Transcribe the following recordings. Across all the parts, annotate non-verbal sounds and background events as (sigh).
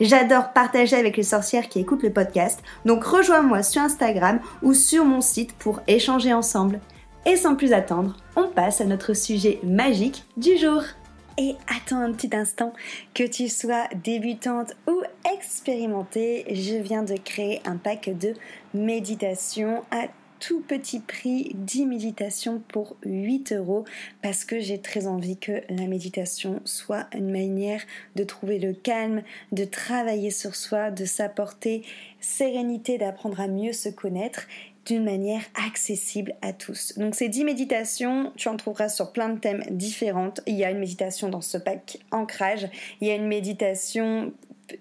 J'adore partager avec les sorcières qui écoutent le podcast, donc rejoins-moi sur Instagram ou sur mon site pour échanger ensemble. Et sans plus attendre, on passe à notre sujet magique du jour. Et attends un petit instant, que tu sois débutante ou expérimentée, je viens de créer un pack de méditation à petit prix 10 méditations pour 8 euros parce que j'ai très envie que la méditation soit une manière de trouver le calme, de travailler sur soi, de s'apporter sérénité, d'apprendre à mieux se connaître d'une manière accessible à tous. Donc ces 10 méditations, tu en trouveras sur plein de thèmes différents. Il y a une méditation dans ce pack ancrage, il y a une méditation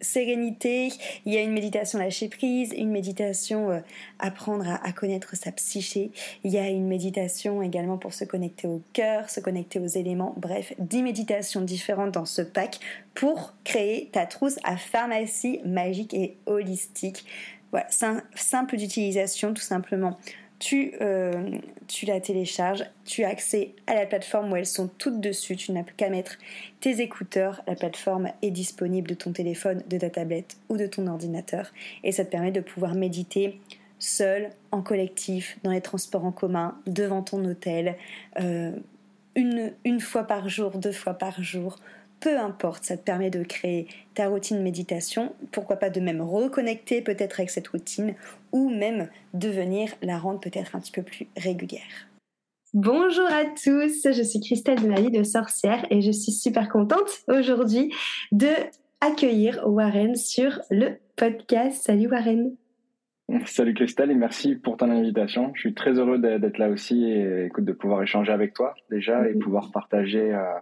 sérénité, il y a une méditation lâcher prise, une méditation euh, apprendre à, connaître sa psyché, il y a une méditation également pour se connecter au cœur, se connecter aux éléments, bref, 10 méditations différentes dans ce pack pour créer ta trousse à pharmacie magique et holistique. Voilà, simple d'utilisation tout simplement tu, euh, tu la télécharges, tu as accès à la plateforme où elles sont toutes dessus, tu n'as qu'à mettre tes écouteurs, la plateforme est disponible de ton téléphone, de ta tablette ou de ton ordinateur et ça te permet de pouvoir méditer seul, en collectif, dans les transports en commun, devant ton hôtel, euh, une fois par jour, deux fois par jour, peu importe, ça te permet de créer ta routine méditation, pourquoi pas de même reconnecter peut-être avec cette routine ou même de venir la rendre peut-être un petit peu plus régulière. Bonjour à tous, je suis Christelle de la vie de sorcière et je suis super contente aujourd'hui de accueillir Warren sur le podcast. Salut Warren. Salut Christelle et merci pour ton invitation. Je suis très heureux d'être là aussi et écoute, de pouvoir échanger avec toi déjà et pouvoir partager euh,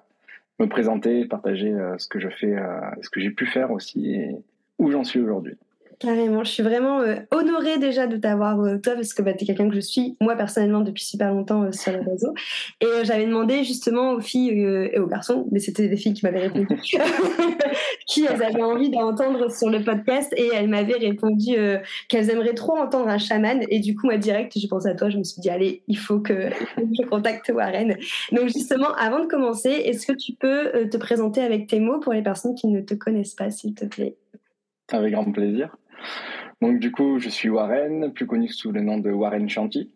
me présenter, partager euh, ce que je fais, euh, ce que j'ai pu faire aussi et où j'en suis aujourd'hui. Carrément, je suis vraiment euh, honorée déjà de t'avoir euh, toi parce que bah, tu es quelqu'un que je suis moi personnellement depuis super longtemps euh, sur les réseaux. Et j'avais demandé justement aux filles et aux garçons, mais c'était des filles qui m'avaient répondu, (laughs) qui elles avaient envie d'entendre sur le podcast et elles m'avaient répondu qu'elles aimeraient trop entendre un chaman. Et du coup, moi direct, j'ai pensé à toi, je me suis dit allez, il faut que, (laughs) je contacte Warren. Donc justement, avant de commencer, est-ce que tu peux te présenter avec tes mots pour les personnes qui ne te connaissent pas, s'il te plaît? Avec grand plaisir. Donc du coup, je suis Warren, plus connu sous le nom de Warren Chanty.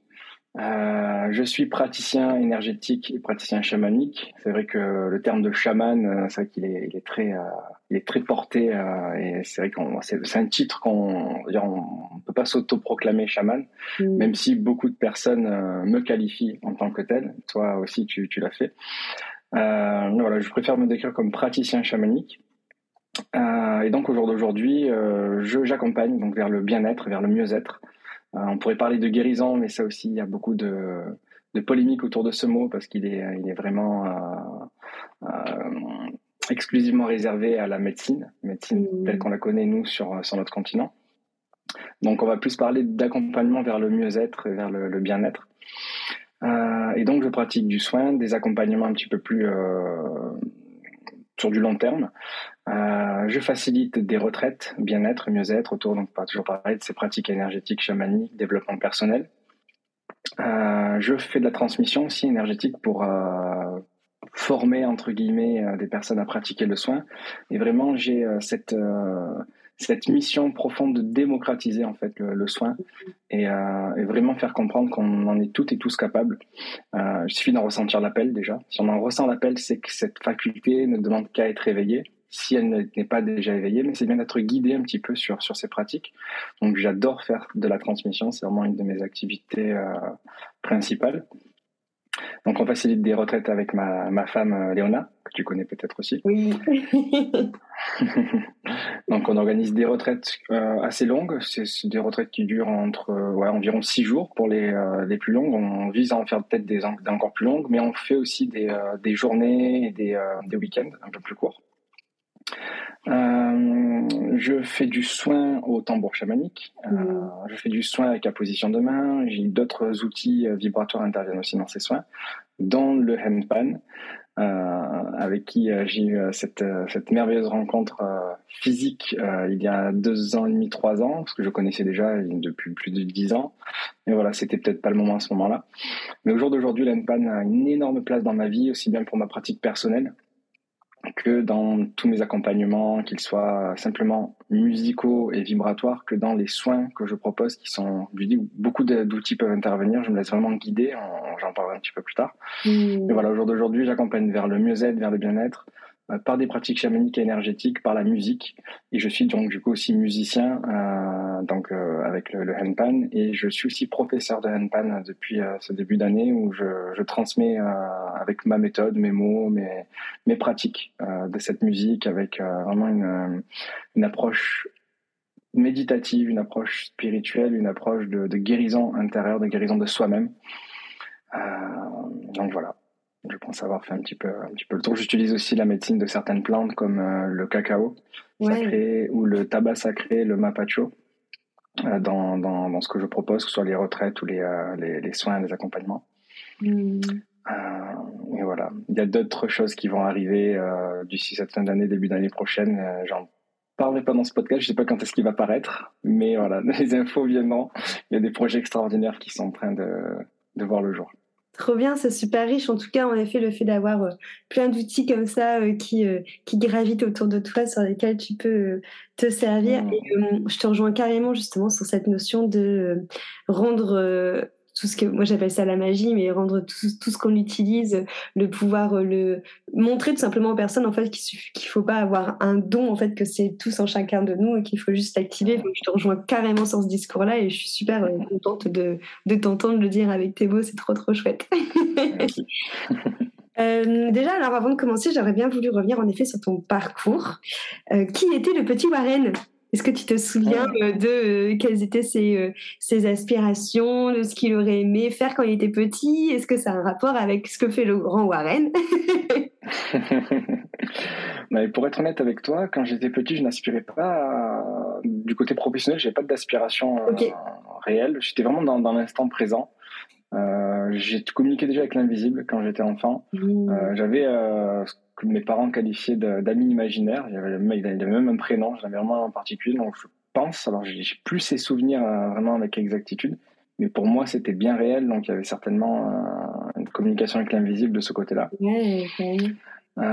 Euh, je suis praticien énergétique et praticien chamanique. C'est vrai que le terme de chaman, euh, c'est vrai qu'il est, il est très, euh, il est très porté euh, et c'est vrai qu'on, c'est, un titre qu'on, on, on peut pas s'auto-proclamer chaman, mm. même si beaucoup de personnes me qualifient en tant que tel. Toi aussi, tu, tu l'as fait. voilà, je préfère me décrire comme praticien chamanique. Euh, et donc au jour d'aujourd'hui, euh, j'accompagne donc vers le bien-être, vers le mieux-être. Euh, on pourrait parler de guérison, mais ça aussi, il y a beaucoup de, de polémiques autour de ce mot parce qu'il est, il est vraiment exclusivement réservé à la médecine, médecine mmh. telle qu'on la connaît nous sur, sur notre continent. Donc on va plus parler d'accompagnement vers le mieux-être et vers le, le bien-être. Et donc je pratique du soin, des accompagnements un petit peu plus sur du long terme. Euh, je facilite des retraites, bien-être, mieux-être, autour, donc pas toujours parler de ces pratiques énergétiques, chamaniques, développement personnel. Euh, je fais de la transmission aussi énergétique pour euh, former, entre guillemets, des personnes à pratiquer le soin. Et vraiment, j'ai cette, mission profonde de démocratiser en fait le, soin et, vraiment faire comprendre qu'on en est toutes et tous capables. il suffit d'en ressentir l'appel déjà. Si on en ressent l'appel, c'est que cette faculté ne demande qu'à être réveillée si elle n'est pas déjà éveillée, mais c'est bien d'être guidé un petit peu sur, sur ces pratiques. Donc j'adore faire de la transmission, c'est vraiment une de mes activités euh, principales. Donc on facilite des retraites avec ma, ma femme euh, Léona, que tu connais peut-être aussi. Oui. (laughs) Donc on organise des retraites euh, assez longues, c'est des retraites qui durent entre euh, ouais, environ six jours pour les, les plus longues. On vise à en faire peut-être des, encore plus longues, mais on fait aussi des, des journées et des, des week-ends un peu plus courts. Euh, je fais du soin au tambour chamanique. Euh, mm. Je fais du soin avec la position de main. J'ai d'autres outils euh, vibratoires interviennent aussi dans ces soins, dont le handpan, avec qui j'ai eu cette, cette, merveilleuse rencontre physique il y a deux ans et demi, trois ans, parce que je connaissais déjà depuis plus de dix ans. Mais voilà, c'était peut-être pas le moment à ce moment-là. Mais au jour d'aujourd'hui, le handpan a une énorme place dans ma vie, aussi bien pour ma pratique personnelle que dans tous mes accompagnements, qu'ils soient simplement musicaux et vibratoires, que dans les soins que je propose, qui sont, je dis, beaucoup d'outils peuvent intervenir. Je me laisse vraiment guider. J'en parlerai un petit peu plus tard. Mmh. voilà, au jour d'aujourd'hui, j'accompagne vers le mieux-être, vers le bien-être, par des pratiques chamaniques et énergétiques, par la musique. Et je suis donc du coup aussi musicien, euh, donc euh, avec le, le, handpan, et je suis aussi professeur de handpan depuis euh, ce début d'année où je, je transmets euh, avec ma méthode, mes mots, mes, mes pratiques de cette musique, avec vraiment une, une approche méditative, une approche spirituelle, une approche de, de guérison intérieure, de guérison de soi-même. donc voilà. Je pense avoir fait un petit peu, un petit peu le tour. J'utilise aussi la médecine de certaines plantes comme euh, le cacao sacré ou le tabac sacré, le mapacho, euh, dans, dans, dans, ce que je propose, que ce soit les retraites ou les, euh, les, les, soins, les accompagnements. Hmm. et voilà. Il y a d'autres choses qui vont arriver d'ici cette fin d'année, début d'année prochaine. J'en parlerai pas dans ce podcast, je sais pas quand est-ce qu'il va paraître, mais voilà, (laughs) les infos viennent. Il y a des projets extraordinaires qui sont en train de, de voir le jour. Trop bien, c'est super riche. En tout cas, en effet, le fait d'avoir euh, plein d'outils comme ça euh, qui, euh, qui gravitent autour de toi, sur lesquels tu peux te servir. Mmh. Et je te rejoins carrément justement sur cette notion de rendre tout ce que moi j'appelle ça la magie, mais rendre tout, tout ce qu'on utilise, le pouvoir euh, le montrer tout simplement aux personnes en fait qu'il qu'il faut pas avoir un don en fait que c'est tous en chacun de nous et qu'il faut juste l'activer. je te rejoins carrément sur ce discours-là et je suis super euh, contente de, de t'entendre le dire avec tes mots, c'est trop trop chouette. (laughs) Euh, déjà, alors avant de commencer, j'aurais bien voulu revenir en effet sur ton parcours. Euh, qui était le petit Warren? Est-ce que tu te souviens euh, de euh, quelles étaient ses, euh, ses, aspirations, de ce qu'il aurait aimé faire quand il était petit? Est-ce que ça a un rapport avec ce que fait le grand Warren? Mais (laughs) Pour être honnête avec toi, quand j'étais petit, je n'aspirais pas du côté professionnel, je n'avais pas d'aspiration réelle. J'étais vraiment dans, dans l'instant présent. J'ai communiqué déjà avec l'invisible quand j'étais enfant. Mmh. J'avais que mes parents qualifiaient d'amis imaginaires. Il avait, il avait même un prénom, j'en avais vraiment un particulier. Donc je pense, alors j'ai plus ces souvenirs euh, vraiment avec exactitude, mais pour moi c'était bien réel. Donc il y avait certainement euh, une communication avec l'invisible de ce côté-là. Euh,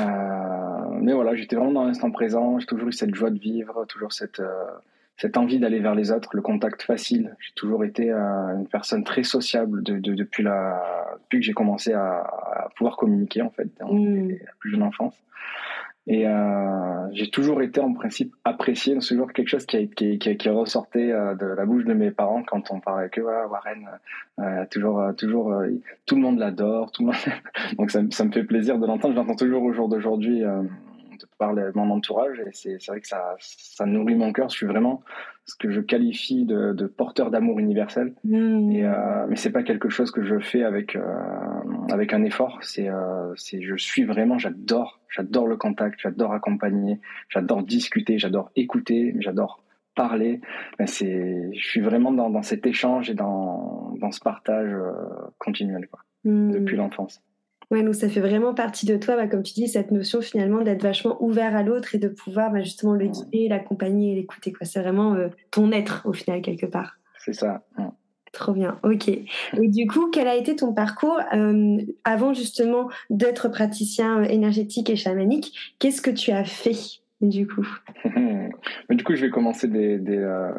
mais voilà, j'étais vraiment dans l'instant présent. J'ai toujours eu cette joie de vivre, toujours cette cette envie d'aller vers les autres, le contact facile. J'ai toujours été euh, une personne très sociable de, de, depuis, la, depuis que j'ai commencé à, à, pouvoir communiquer en fait, dans mm. la plus jeune enfance. Et euh, j'ai toujours été en principe apprécié. C'est toujours quelque chose qui, a, qui, qui, qui ressortait euh, de la bouche de mes parents quand on parlait avec eux. Voilà, Warren, toujours, toujours, tout le monde l'adore. Tout le monde... (laughs) Donc ça, ça, me fait plaisir de l'entendre. J'entends toujours au jour d'aujourd'hui par mon entourage et c'est vrai que ça, ça nourrit mon cœur. Je suis vraiment ce que je qualifie de, de porteur d'amour universel. Mmh. Et, euh, mais c'est pas quelque chose que je fais avec euh, avec un effort. C'est euh, c'est je suis vraiment. J'adore j'adore le contact. J'adore accompagner. J'adore discuter. J'adore écouter. J'adore parler. C'est je suis vraiment dans, dans cet échange et dans dans ce partage euh, continuel quoi, mmh. depuis l'enfance. Ouais, donc ça fait vraiment partie de toi, bah, comme tu dis, cette notion finalement d'être vachement ouvert à l'autre et de pouvoir bah, justement le guider, l'accompagner et l'écouter. C'est vraiment euh, ton être au final quelque part. C'est ça. Trop bien, ok. Et du coup, quel a été ton parcours euh, avant justement d'être praticien euh, énergétique et chamanique? Qu'est-ce que tu as fait? Du coup (laughs) Mais du coup, je vais commencer des, des euh,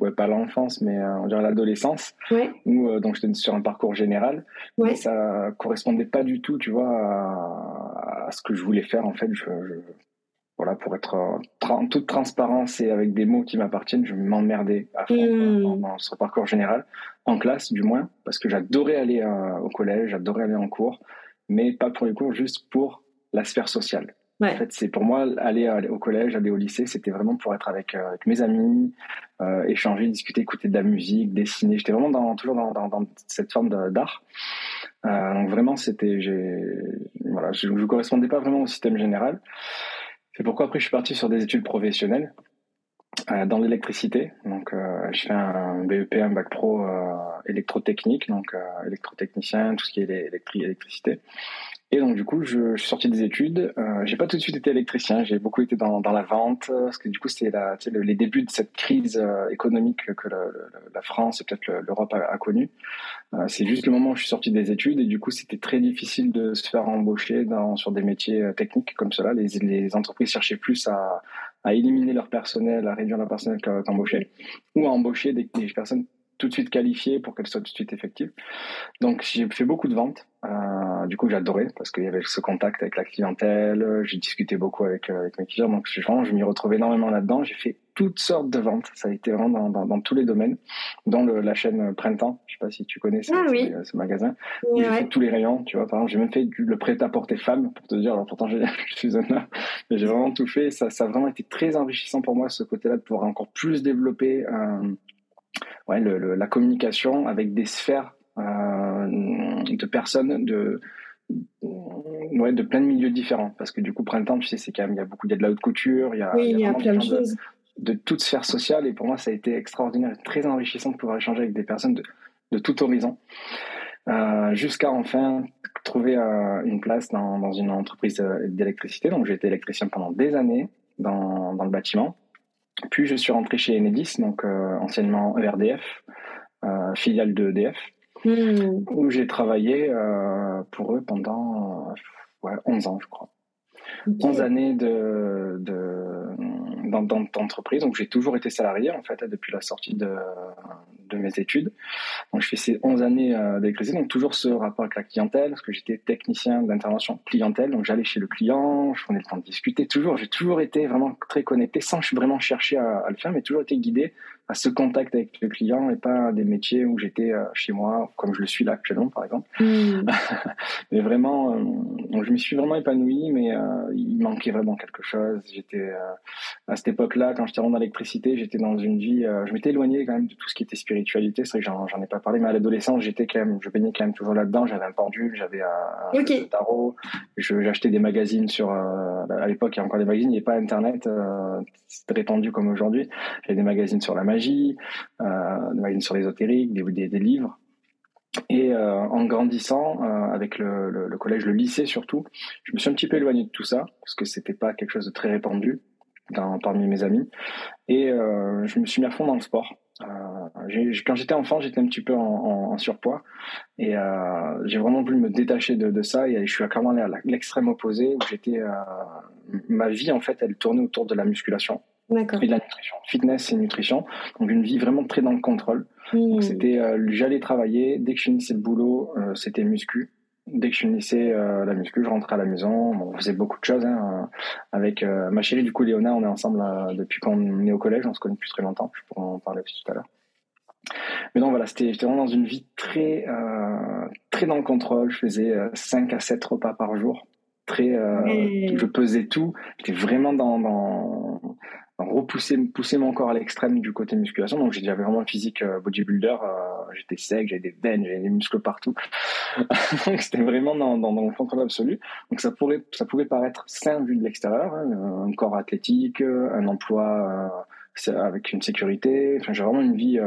ouais, pas l'enfance, mais euh, on dirait l'adolescence, ouais. où euh, donc j'étais sur un parcours général, ouais. mais ça correspondait pas du tout, tu vois, à, à, ce que je voulais faire. En fait, je, je voilà, pour être en toute transparence et avec des mots qui m'appartiennent, je m'emmerdais à fond mmh. dans, ce parcours général, en classe du moins, parce que j'adorais aller au collège, j'adorais aller en cours, mais pas pour les cours, juste pour la sphère sociale. En fait, c'est pour moi aller, au collège, aller au lycée, c'était vraiment pour être avec, euh, mes amis, euh, échanger, discuter, écouter de la musique, dessiner. J'étais vraiment dans, toujours dans, dans, cette forme d'art. Euh, donc vraiment, c'était, voilà, je ne correspondais pas vraiment au système général. C'est pourquoi après je suis parti sur des études professionnelles dans l'électricité. Donc, je fais un BEP, un bac pro électrotechnique, donc électrotechnicien, tout ce qui est électricité. Et donc du coup, je, je, suis sorti des études. Euh, j'ai pas tout de suite été électricien. J'ai beaucoup été dans, dans la vente parce que du coup, c'était tu sais, les débuts de cette crise économique que la France et peut-être l'Europe a, a connue. Euh, c'est juste le moment où je suis sorti des études et du coup, c'était très difficile de se faire embaucher dans, sur des métiers techniques comme cela. Les, les entreprises cherchaient plus à, à éliminer leur personnel, à réduire leur personnel qu'embaucher, ou à embaucher des, personnes tout de suite qualifiées pour qu'elles soient tout de suite effectives. Donc j'ai fait beaucoup de ventes. Euh, du coup j'adorais parce qu'il y avait ce contact avec la clientèle. J'ai discuté beaucoup avec, euh, avec mes clients. Donc vraiment je m'y retrouvais énormément là-dedans. J'ai fait toutes sortes de ventes. Ça a été vraiment dans, dans, tous les domaines, dans le, la chaîne Printemps. Je sais pas si tu connais ce, ah ce, magasin. j'ai fait tous les rayons. Tu vois, par exemple, j'ai même fait le prêt-à-porter femme pour te dire. Alors pourtant, (laughs) je suis un homme, mais j'ai vraiment tout fait. Ça, ça a vraiment été très enrichissant pour moi ce côté-là de pouvoir encore plus développer euh, ouais, le, la communication avec des sphères euh, de personnes de ouais, de plein de milieux différents. Parce que du coup, printemps, tu sais, c'est quand même, il y a beaucoup, il y a de la haute couture, il y a, il y a, plein de choses de toute sphère sociale. Et pour moi, ça a été extraordinaire et très enrichissant de pouvoir échanger avec des personnes de, de tout horizon. Euh, jusqu'à enfin trouver euh, une place dans, dans une entreprise d'électricité. Donc j'ai été électricien pendant des années dans, dans le bâtiment. Puis je suis rentré chez Enedis, donc euh, anciennement ERDF, euh, filiale de EDF, hmm. où j'ai travaillé pour eux pendant ouais, 11 ans, je crois. 11 années de, de, d'entreprise. Donc j'ai toujours été salarié en fait depuis la sortie de, de mes études. Donc je fais ces 11 années euh, d'électricité, donc toujours ce rapport avec la clientèle, parce que j'étais technicien d'intervention clientèle, donc j'allais chez le client, je prenais le temps de discuter. Toujours, j'ai toujours été vraiment très connecté, sans vraiment chercher à, à le faire, mais toujours été guidé à ce contact avec le client et pas des métiers où j'étais euh, chez moi, comme je le suis là actuellement, par exemple. Hmm. (laughs) mais vraiment, euh, je me suis vraiment épanoui, mais euh, il manquait vraiment quelque chose. J'étais à cette époque-là, quand j'étais rentré dans l'électricité, j'étais dans une vie, je m'étais éloigné quand même de tout ce qui était spiritualité. C'est vrai que j'en ai pas parlé, mais à l'adolescence, j'étais quand même, je baignais quand même toujours là-dedans. J'avais un pendule, j'avais un, okay. tarot, j'achetais des magazines sur. à l'époque, il y a encore des magazines, il n'y avait pas Internet, c'était répandu comme aujourd'hui. J'avais des magazines sur la magie, euh, des magazines sur l'ésotérique, des, des, livres. Et euh, en grandissant, euh, avec le, le, collège, le lycée surtout, je me suis un petit peu éloigné de tout ça, parce que c'était pas quelque chose de très répandu dans, parmi mes amis. Et euh, je me suis mis à fond dans le sport. Euh, quand j'étais enfant, j'étais un petit peu en, en, en surpoids et euh, j'ai vraiment voulu me détacher de, de, ça et je suis carrément allé à l'extrême opposé où j'étais. Euh, ma vie en fait, elle tournait autour de la musculation et de la nutrition, fitness et nutrition. Donc une vie vraiment très dans le contrôle. Mmh. C'était, euh, j'allais travailler dès que je finissais le boulot, euh, c'était muscu. Dès que je finissais euh, la muscu, je rentrais à la maison. on faisait beaucoup de choses hein, avec ma chérie. Du coup, Léona, on est ensemble depuis qu'on est au collège. On se connaît depuis très longtemps. Je pourrais en parler tout à l'heure. Mais non, voilà, c'était, j'étais vraiment dans une vie très, très dans le contrôle. Je faisais 5 à 7 repas par jour. Très, je pesais tout. J'étais vraiment dans, dans repousser pousser mon corps à l'extrême du côté musculation. Donc j'avais vraiment un physique euh, bodybuilder euh, j'étais sec j'avais des veines j'avais des muscles partout. (laughs) Donc c'était vraiment dans, dans, dans, le contrôle absolu donc ça pourrait ça pouvait paraître sain vu de l'extérieur hein, un corps athlétique un emploi euh, avec une sécurité. Enfin j'ai vraiment une vie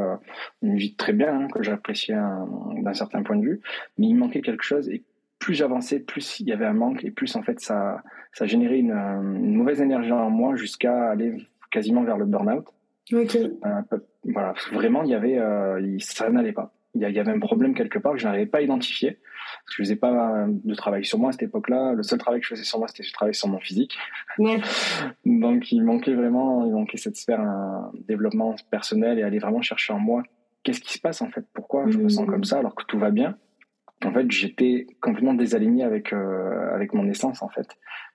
une vie très bien hein, que j'appréciais d'un certain point de vue. Mais il manquait quelque chose et plus j'avançais, plus il y avait un manque et plus en fait ça, ça générait une mauvaise énergie en moi jusqu'à aller quasiment vers le burn-out. Euh, voilà, vraiment, il y avait, euh, ça n'allait pas. Il y avait un problème quelque part que je n'arrivais pas à identifier. Parce que je faisais pas de travail sur moi à cette époque-là. Le seul travail que je faisais sur moi, c'était je travaillais sur mon physique. (laughs) Donc, il manquait vraiment, il manquait cette sphère un développement personnel et aller vraiment chercher en moi qu'est-ce qui se passe en fait, pourquoi je me sens mmh. comme ça alors que tout va bien? En fait, j'étais complètement désaligné avec, euh, avec mon essence, en fait,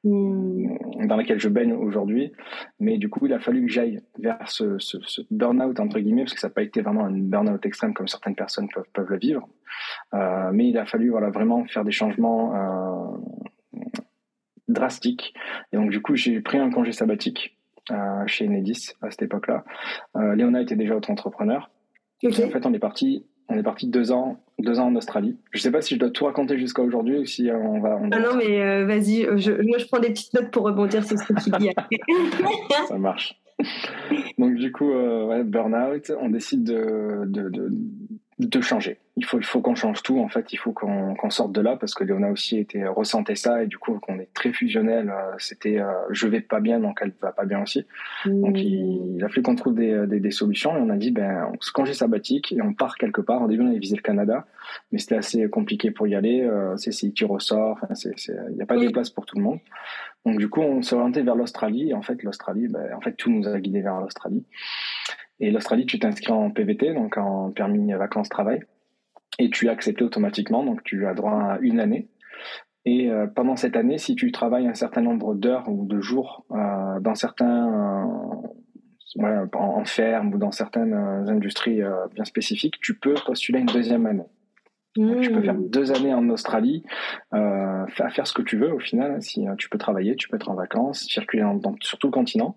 hmm. dans laquelle je baigne aujourd'hui. Mais du coup, il a fallu que j'aille vers ce, ce, burn-out, entre guillemets, parce que ça n'a pas été vraiment un burn-out extrême comme certaines personnes peuvent, peuvent le vivre. Euh, mais il a fallu voilà, vraiment faire des changements euh, drastiques. Et donc, du coup, j'ai pris un congé sabbatique chez Enedis à cette époque-là. Léona était déjà auto-entrepreneur. En fait, on est parti on est parti deux ans, deux ans en Australie. Je ne sais pas si je dois tout raconter jusqu'à aujourd'hui ou si euh, on va. Ah non, mais euh, vas-y, moi je prends des petites notes pour rebondir sur ce que tu dis. Ça marche. Donc du coup, euh, burn-out, on décide de, de changer. Il faut, il faut qu'on change tout. En fait, il faut qu'on sorte de là parce que Léona aussi était ressentait ça et du coup, qu'on est très fusionnel. Euh, c'était euh, je vais pas bien, donc elle va pas bien aussi. Donc, il, il, a fallu qu'on trouve des, des, des, solutions et on a dit ben, on se congé sabbatique et on part quelque part. Au début, on avait visé le Canada, mais c'était assez compliqué pour y aller. Euh, c'est qui ressort. Il n'y a pas de place pour tout le monde. Donc, du coup, on s'est orienté vers l'Australie. Et en fait, l'Australie, ben, en fait, tout nous a guidé vers l'Australie. Et l'Australie, tu t'inscris en PVT, donc en permis vacances-travail, et tu es accepté automatiquement, donc tu as droit à une année. Et euh, pendant cette année, si tu travailles un certain nombre d'heures ou de jours euh, dans certains, euh, en, ferme ou dans certaines industries bien spécifiques, tu peux postuler une deuxième année. tu peux faire mmh. deux années en Australie, à faire ce que tu veux au final. Si tu peux travailler, tu peux être en vacances, circuler dans, sur tout le continent.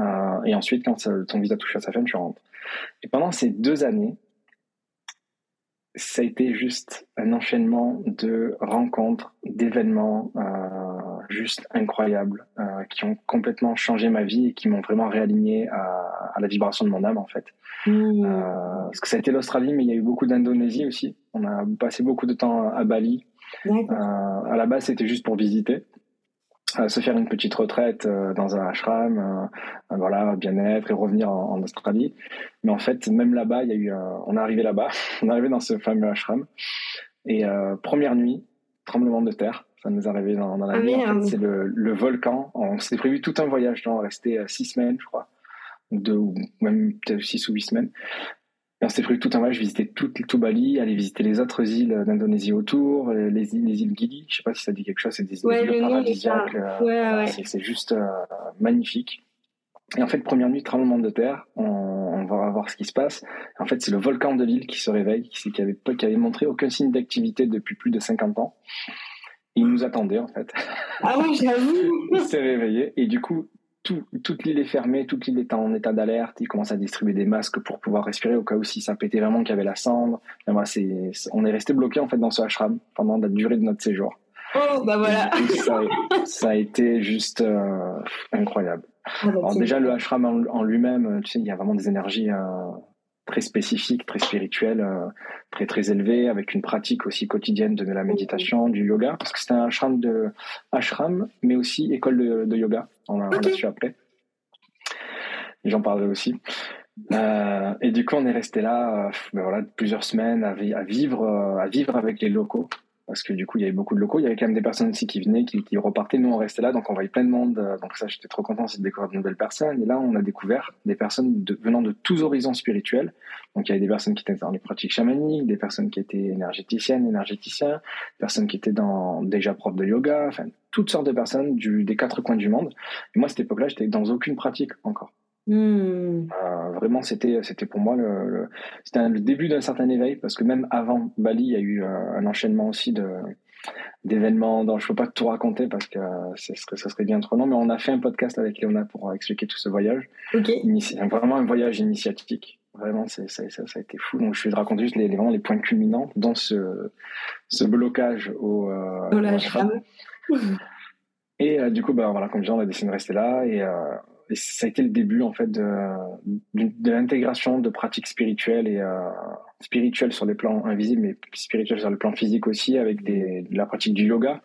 Euh, et ensuite, quand ton visa touche à sa fin, tu rentres. Et pendant ces deux années, ça a été juste un enchaînement de rencontres, d'événements euh, juste incroyables euh, qui ont complètement changé ma vie et qui m'ont vraiment réaligné à, la vibration de mon âme en fait. Mmh. parce que ça a été l'Australie, mais il y a eu beaucoup d'Indonésie aussi. On a passé beaucoup de temps à Bali. à la base, c'était juste pour visiter se faire une petite retraite euh, dans un ashram, euh, voilà, bien-être et revenir en, Australie. Mais en fait, même là-bas, il y a eu, on est arrivé là-bas, (laughs) on est arrivé dans ce fameux ashram. Et euh, première nuit, tremblement de terre, ça nous est arrivé dans, la ah nuit. En fait, c'est le, le, volcan. On s'était prévu tout un voyage, on restait six semaines, je crois, deux ou même peut-être six ou huit semaines. Et on s'est pris tout un voyage, visiter tout, tout Bali, aller visiter les autres îles d'Indonésie autour, les, les, îles Gili. Je sais pas si ça dit quelque chose, c'est des îles paradisiaques. Euh, c'est juste euh, magnifique. Et en fait, première nuit, tremblement de terre, on, on, va voir ce qui se passe. En fait, c'est le volcan de l'île qui se réveille, qui, qui, avait, qui avait montré aucun signe d'activité depuis plus de 50 ans. il nous attendait, en fait. Ah oui, j'avoue. (laughs) il s'est réveillé. Et du coup, toute l'île est fermée, toute l'île est en état d'alerte. Ils commencent à distribuer des masques pour pouvoir respirer au cas où si ça pétait vraiment qu'il y avait la cendre. on est resté bloqué en fait dans ce ashram pendant la durée de notre séjour. Oh bah voilà. ça, a été juste euh, incroyable. Ah, bah, Alors déjà le ashram en, lui-même, tu sais, il y a vraiment des énergies euh, très spécifique, très spirituel, euh, très très élevé, avec une pratique aussi quotidienne de la méditation, du yoga, parce que c'était un ashram de ashram, mais aussi école de, yoga. On l'a su après. J'en parlerai aussi. Euh, et du coup, on est resté là, euh, ben voilà, plusieurs semaines à, à vivre, à vivre avec les locaux parce que du coup il y avait beaucoup de locaux, il y avait quand même des personnes aussi qui venaient, qui, repartaient, nous on restait là, donc on voyait plein de monde, euh, donc ça j'étais trop content de découvrir de nouvelles personnes, et là on a découvert des personnes venant de tous horizons spirituels, donc il y avait des personnes qui étaient dans les pratiques chamaniques, des personnes qui étaient énergéticiennes, énergéticiens, des personnes qui étaient dans déjà profs de yoga, enfin toutes sortes de personnes du, des quatre coins du monde, et moi à cette époque-là j'étais dans aucune pratique encore. Euh, vraiment, c'était c'était pour moi le, c'était le début d'un certain éveil parce que même avant Bali, il y a eu euh, un enchaînement aussi de d'événements dont je ne peux pas tout raconter parce que ce ça serait bien trop long. Mais on a fait un podcast avec Léona pour expliquer tout ce voyage. vraiment un voyage initiatique. Vraiment, c'est, ça, ça, a été fou. Donc, je vais te raconter juste les, vraiment les points culminants dans ce, ce blocage au, euh, Et du coup, bah, voilà, comme je on a décidé de rester là. Et, et ça a été le début en fait de, de, l'intégration de pratiques spirituelles et euh, spirituelles sur les plans invisibles, mais spirituelles sur le plan physique aussi, avec des, de la pratique du yoga.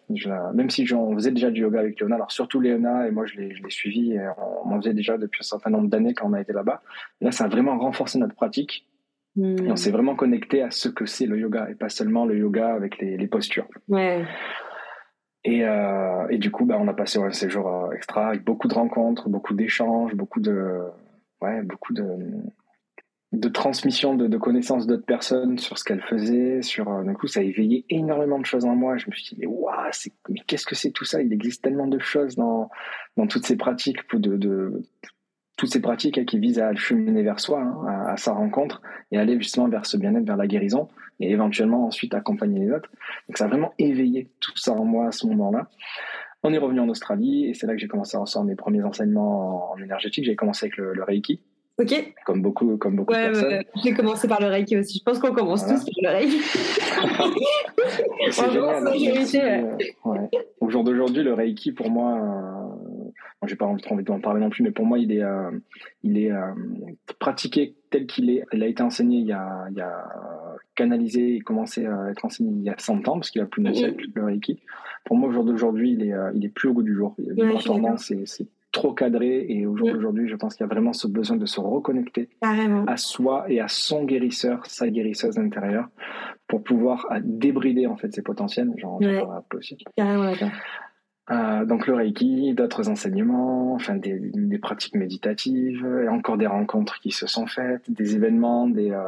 même si j'en faisais déjà du yoga avec Léona, alors surtout Léona et moi je l'ai, suivi, et on, en faisait déjà depuis un certain nombre d'années quand on a été là-bas. là, ça a vraiment renforcé notre pratique. Et on hmm. s'est vraiment connecté à ce que c'est le yoga et pas seulement le yoga avec les, les postures. Ouais. Et, euh, et, du coup, bah, on a passé un séjour euh, extra avec beaucoup de rencontres, beaucoup d'échanges, beaucoup de, ouais, beaucoup de, de transmission de, connaissances d'autres personnes sur ce qu'elles faisaient. Sur, euh, du coup, ça a éveillé énormément de choses en moi. Je me suis dit, mais, waouh, mais qu'est-ce que c'est tout ça? Il existe tellement de choses dans, dans toutes ces pratiques, de, de toutes ces pratiques qui visent à cheminer vers soi, hein, à, sa rencontre et aller justement vers ce bien-être, vers la guérison et éventuellement ensuite accompagner les autres. Donc ça a vraiment éveillé tout ça en moi à ce moment-là. On est revenu en Australie et c'est là que j'ai commencé à recevoir mes premiers enseignements en énergétique. J'ai commencé avec le Reiki. Ok. Comme beaucoup, comme beaucoup de personnes. Ouais, J'ai commencé par le Reiki aussi. Je pense qu'on commence tous par le Reiki. (laughs) c'est génial. Ouais. Au jour d'aujourd'hui, le Reiki, pour moi, euh, j'ai pas envie d'en parler non plus, mais pour moi, il est, euh, il est euh, pratiqué tel qu'il est. Il a été enseigné il y a, il y a canalisé et commencé à être enseigné il y a 100 ans, parce qu'il a plus de siècle, le Reiki. Pour moi, au jour d'aujourd'hui, il est, euh, il est plus au goût du jour. Il a tendance, c'est trop cadré et au jour d'aujourd'hui, je pense qu'il y a vraiment ce besoin de se reconnecter à soi et à son guérisseur, sa guérisseuse intérieure, pour pouvoir débrider en fait ses potentiels. Genre, Carrément euh, donc le Reiki, d'autres enseignements, enfin des, des, pratiques méditatives, et encore des rencontres qui se sont faites, des événements, des, euh,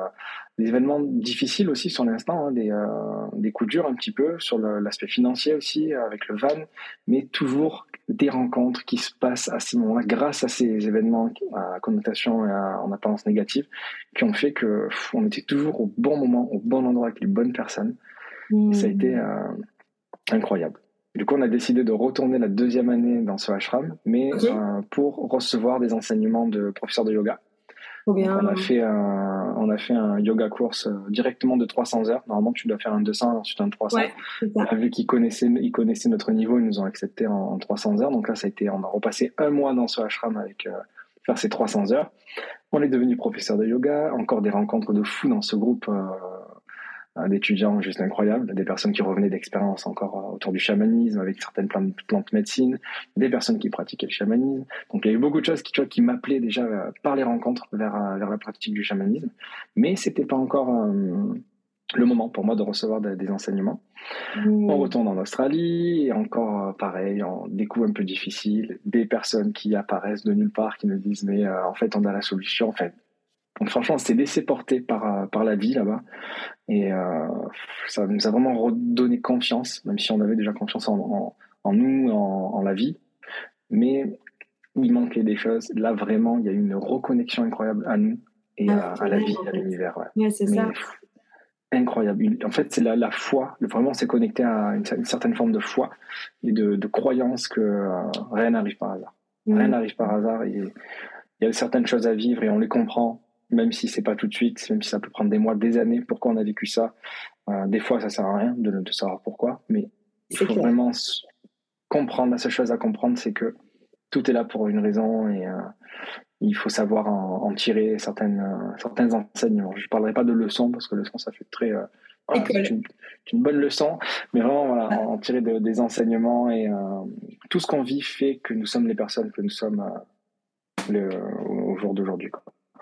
des événements difficiles aussi sur l'instant, hein, des, euh, des coups durs un petit peu sur l'aspect financier aussi avec le van, mais toujours des rencontres qui se passent à ces moments-là grâce à ces événements à connotation et à, en apparence négative qui ont fait que on était toujours au bon moment, au bon endroit avec les bonnes personnes. Et ça a été incroyable. Du coup, on a décidé de retourner la deuxième année dans ce ashram, mais euh, pour recevoir des enseignements de professeur de yoga. on a fait un, on a fait un yoga course euh, directement de 300 heures. Normalement, tu dois faire un 200, ensuite un 300. vu qu'ils connaissaient, ils connaissaient notre niveau, ils nous ont accepté en, 300 heures. Donc là, ça a été, on a repassé un mois dans ce ashram avec euh, faire ces 300 heures. On est devenu professeur de yoga, encore des rencontres de fous dans ce groupe d'étudiants juste incroyables, des personnes qui revenaient d'expériences encore euh, autour du chamanisme avec certaines plantes, plantes médecine, des personnes qui pratiquaient le chamanisme. Donc il y a eu beaucoup de choses qui, tu vois, qui m'appelaient déjà euh, par les rencontres vers, euh, vers la pratique du chamanisme, mais c'était pas encore le moment pour moi de recevoir des, enseignements. Mmh. On retourne en Australie et encore pareil, on découvre un peu difficile, des personnes qui apparaissent de nulle part qui nous disent mais en fait on a la solution. En fait, donc franchement, on s'est laissé porter par, euh, par la vie là-bas. Et euh, ça nous a vraiment redonné confiance, même si on avait déjà confiance en, en, nous, en, en, la vie. Mais il manquait des choses. Là, vraiment, il y a eu une reconnexion incroyable à nous et à, la vie, à l'univers. Ouais. c'est ça. Incroyable. En fait, c'est la, la foi. Vraiment, on s'est connecté à une, certaine forme de foi et de, de croyance que euh, rien n'arrive par hasard. Rien n'arrive par hasard. Il y a certaines choses à vivre et on les comprend même si c'est pas tout de suite, même si ça peut prendre des mois, des années, pourquoi on a vécu ça. Euh, des fois, ça sert à rien de, de savoir pourquoi, mais il faut vraiment comprendre. La seule chose à comprendre, c'est que tout est là pour une raison et euh, il faut savoir en, tirer certaines, euh, certains enseignements. Je parlerai pas de leçons parce que leçon, ça fait très. c'est une, une, bonne leçon, mais vraiment voilà, en tirer des enseignements et tout ce qu'on vit fait que nous sommes les personnes que nous sommes le, au jour d'aujourd'hui.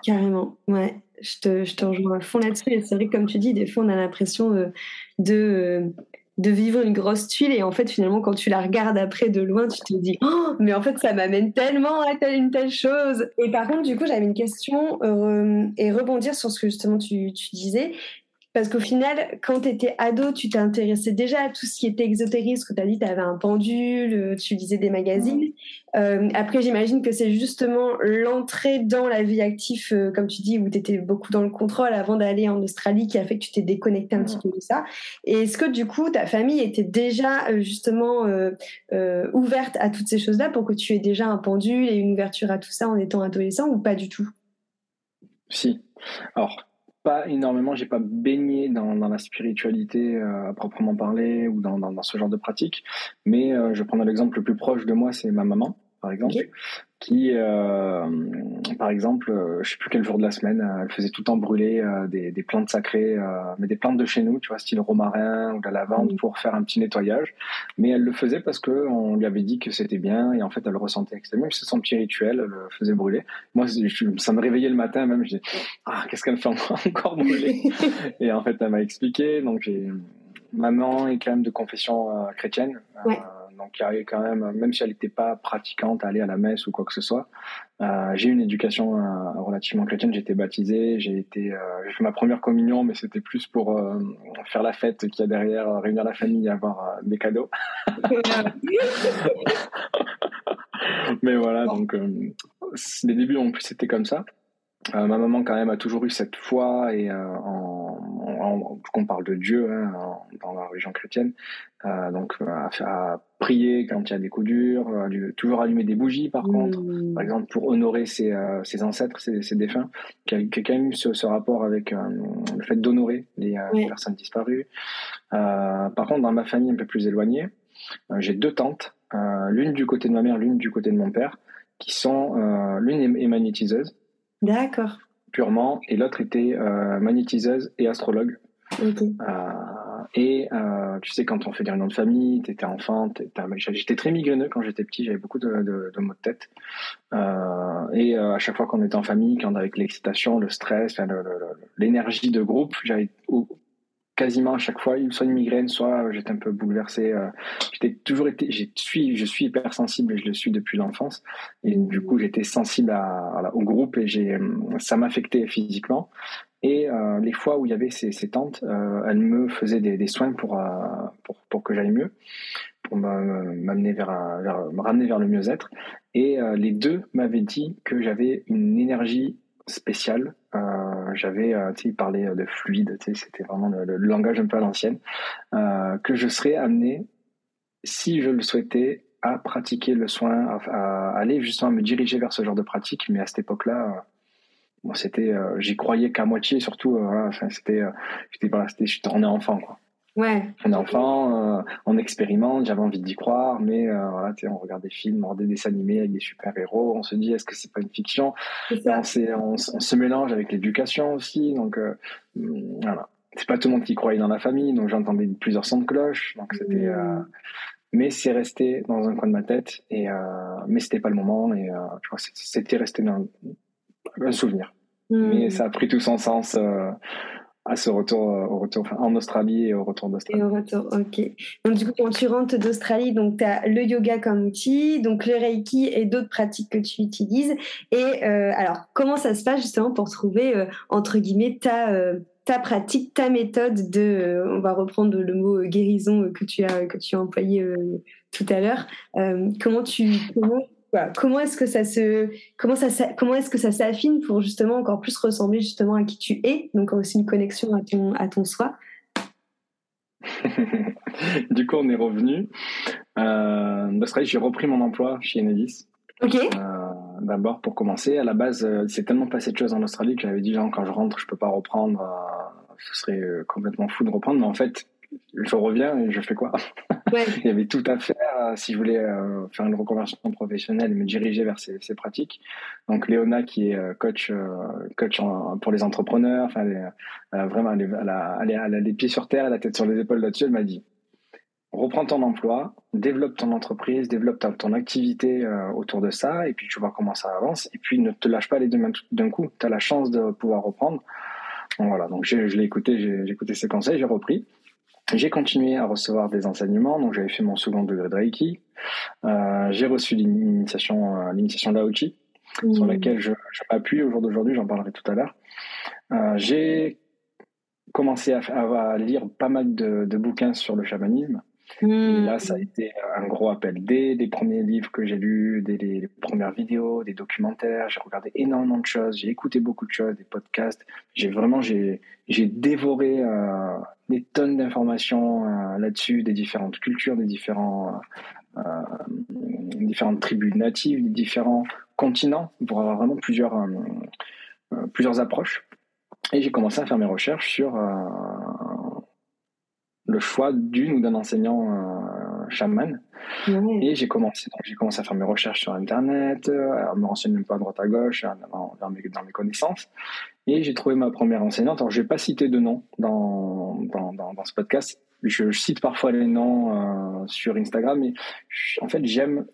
Carrément, ouais. Je te, je te rejoins à fond là-dessus. Et c'est vrai que, comme tu dis, des fois, on a l'impression euh, de, euh, de vivre une grosse tuile. Et en fait, finalement, quand tu la regardes après de loin, tu te dis oh, mais en fait, ça m'amène tellement à telle une telle chose. Et par contre, du coup, j'avais une question euh, et rebondir sur ce que justement tu, tu disais. Parce qu'au final, quand tu étais ado, tu t'intéressais déjà à tout ce qui était exotérique, ce que tu as dit, tu avais un pendule, euh, tu lisais des magazines. Euh, après, j'imagine que c'est justement l'entrée dans la vie active, euh, comme tu dis, où tu étais beaucoup dans le contrôle avant d'aller en Australie, qui a fait que tu t'es déconnecté un petit peu de ça. Et est-ce que du coup, ta famille était déjà justement ouverte à toutes ces choses-là pour que tu aies déjà un pendule et une ouverture à tout ça en étant adolescent ou pas du tout? Si. Alors, pas énormément, j'ai pas baigné dans, dans la spiritualité euh, à proprement parler ou dans, dans, ce genre de pratique, mais euh, je prends l'exemple le plus proche de moi, c'est ma maman, par exemple, qui, euh, par exemple, euh, je sais plus quel jour de la semaine, euh, elle faisait tout le temps brûler des, des, plantes sacrées, mais des plantes de chez nous, tu vois, style romarin ou de la lavande, pour faire un petit nettoyage. Mais elle le faisait parce que on lui avait dit que c'était bien, et en fait, elle le ressentait extrêmement. C'est son petit rituel, elle le faisait brûler. Moi, ça me réveillait le matin même. Je dis, ah, qu'est-ce qu'elle fait (laughs) encore brûler? (laughs) Et en fait, elle m'a expliqué. Donc, j'ai maman est quand même de confession chrétienne. Donc avait quand même, même si elle n'était pas pratiquante, aller à la messe ou quoi que ce soit. Euh, j'ai eu une éducation euh, relativement chrétienne. J'ai été baptisé, j'ai été, euh, j'ai fait ma première communion, mais c'était plus pour faire la fête qu'il y a derrière, réunir la famille et avoir des cadeaux. (laughs) (laughs) mais voilà, donc les débuts en plus c'était comme ça. Ma maman quand même a toujours eu cette foi et en qu'on parle de Dieu hein, dans la religion chrétienne, euh, donc euh, à, prier quand il y a des coups durs, euh, toujours allumer des bougies par contre, mmh. par exemple pour honorer ses, ancêtres, ses, défunts, qui a, quand même eu ce, rapport avec le fait d'honorer les, personnes disparues. par contre, dans ma famille un peu plus éloignée, j'ai deux tantes, l'une du côté de ma mère, l'une du côté de mon père, qui sont l'une est magnétiseuse. D'accord purement, et l'autre était euh, magnétiseuse et astrologue. Euh, et euh, tu sais, quand on fait des réunions de famille, tu étais enfant, j'étais très migraineux quand j'étais petit, j'avais beaucoup de, de, maux de tête. et à chaque fois qu'on était en famille, quand avec l'excitation, le stress, l'énergie de groupe, j'avais quasiment à chaque fois, soit une migraine, soit j'étais un peu bouleversé. Euh, j'étais toujours été, je suis, je suis hypersensible et je le suis depuis l'enfance. Et du coup, j'étais sensible au groupe et j'ai, ça m'affectait physiquement. Et euh, les fois où il y avait ces, ces tantes, euh, elles me faisaient des, soins pour, pour, que j'aille mieux, pour m'amener vers, me ramener vers le mieux-être. Et les deux m'avaient dit que j'avais une énergie spéciale j'avais, euh, tu sais, il parlait de fluide, tu sais, c'était vraiment le, langage un peu à l'ancienne, euh, que je serais amené, si je le souhaitais, à pratiquer le soin, à, aller justement me diriger vers ce genre de pratique. Mais à cette époque-là, bon, c'était, euh, j'y croyais qu'à moitié, surtout, voilà, c'était, j'étais, voilà, je tournais enfant, quoi. Ouais. On est enfant, euh, on expérimente, j'avais envie d'y croire, mais euh, voilà, on regarde des films, on regarde des dessins animés avec des super-héros, on se dit est-ce que c'est pas une fiction? On, on, se mélange avec l'éducation aussi, donc euh, voilà. C'est pas tout le monde qui croyait dans la famille, donc j'entendais plusieurs sons de cloche, donc c'était. Mmh. mais c'est resté dans un coin de ma tête, et mais c'était pas le moment, et tu vois, c'était resté dans un souvenir. Mmh. Mais ça a pris tout son sens à ce retour, euh, en Australie et au retour d'Australie. Et au retour, ok. Donc du coup, quand tu rentres d'Australie, donc tu as le yoga comme outil, donc le reiki et d'autres pratiques que tu utilises. Et euh, alors, comment ça se passe justement pour trouver, euh, entre guillemets, ta, ta pratique, ta méthode de, on va reprendre le mot guérison que tu as, que tu as employé tout à l'heure. comment tu... comment est-ce que ça se comment ça comment est-ce que ça s'affine pour justement encore plus ressembler justement à qui tu es donc aussi une connexion à ton à ton soi? (laughs) Du coup on est revenu. Euh, j'ai repris mon emploi chez Enedis. Ok. Euh, d'abord pour commencer à la base euh, c'est tellement passé de choses en Australie que j'avais dit quand je rentre je peux pas reprendre euh, ce serait complètement fou de reprendre mais en fait je reviens et je fais quoi? (laughs) Il y avait tout à faire euh, si je voulais euh, faire une reconversion professionnelle et me diriger vers ces, pratiques. Donc Léona, qui est euh, coach, coach pour les entrepreneurs, enfin, vraiment, elle, a, elle, les pieds sur terre, la tête sur les épaules là-dessus, elle m'a dit reprends ton emploi, développe ton entreprise, développe ton activité autour de ça, et puis tu vois comment ça avance. Et puis ne te lâche pas les deux mains d'un coup. Tu as la chance de pouvoir reprendre. voilà, donc je l'ai écouté, j'ai écouté ses conseils, j'ai repris. J'ai continué à recevoir des enseignements, donc j'avais fait mon second degré de Reiki. Euh, j'ai reçu l'initiation, euh, l'initiation Laochi, sur mmh. laquelle je, je m'appuie au jour d'aujourd'hui, j'en parlerai tout à l'heure. Euh, j'ai commencé à, à, lire pas mal de, de bouquins sur le chamanisme. Et là, ça a été un gros appel. Dès les premiers livres que j'ai lus, dès les, premières vidéos, des documentaires, j'ai regardé énormément de choses, j'ai écouté beaucoup de choses, des podcasts. J'ai vraiment, j'ai, j'ai dévoré euh, des tonnes d'informations euh, là-dessus, des différentes cultures, des différents, euh, différentes tribus natives, des différents continents, pour avoir vraiment plusieurs, plusieurs approches. Et j'ai commencé à faire mes recherches sur le choix d'une ou d'un enseignant euh, chaman. Et j'ai commencé, j'ai commencé à faire mes recherches sur Internet, à me renseigner un peu à droite à gauche, dans, mes, dans mes, connaissances. Et j'ai trouvé ma première enseignante. Alors, je vais pas citer de nom dans, dans, dans, ce podcast. Je, cite parfois les noms euh, sur Instagram, mais en fait, j'aime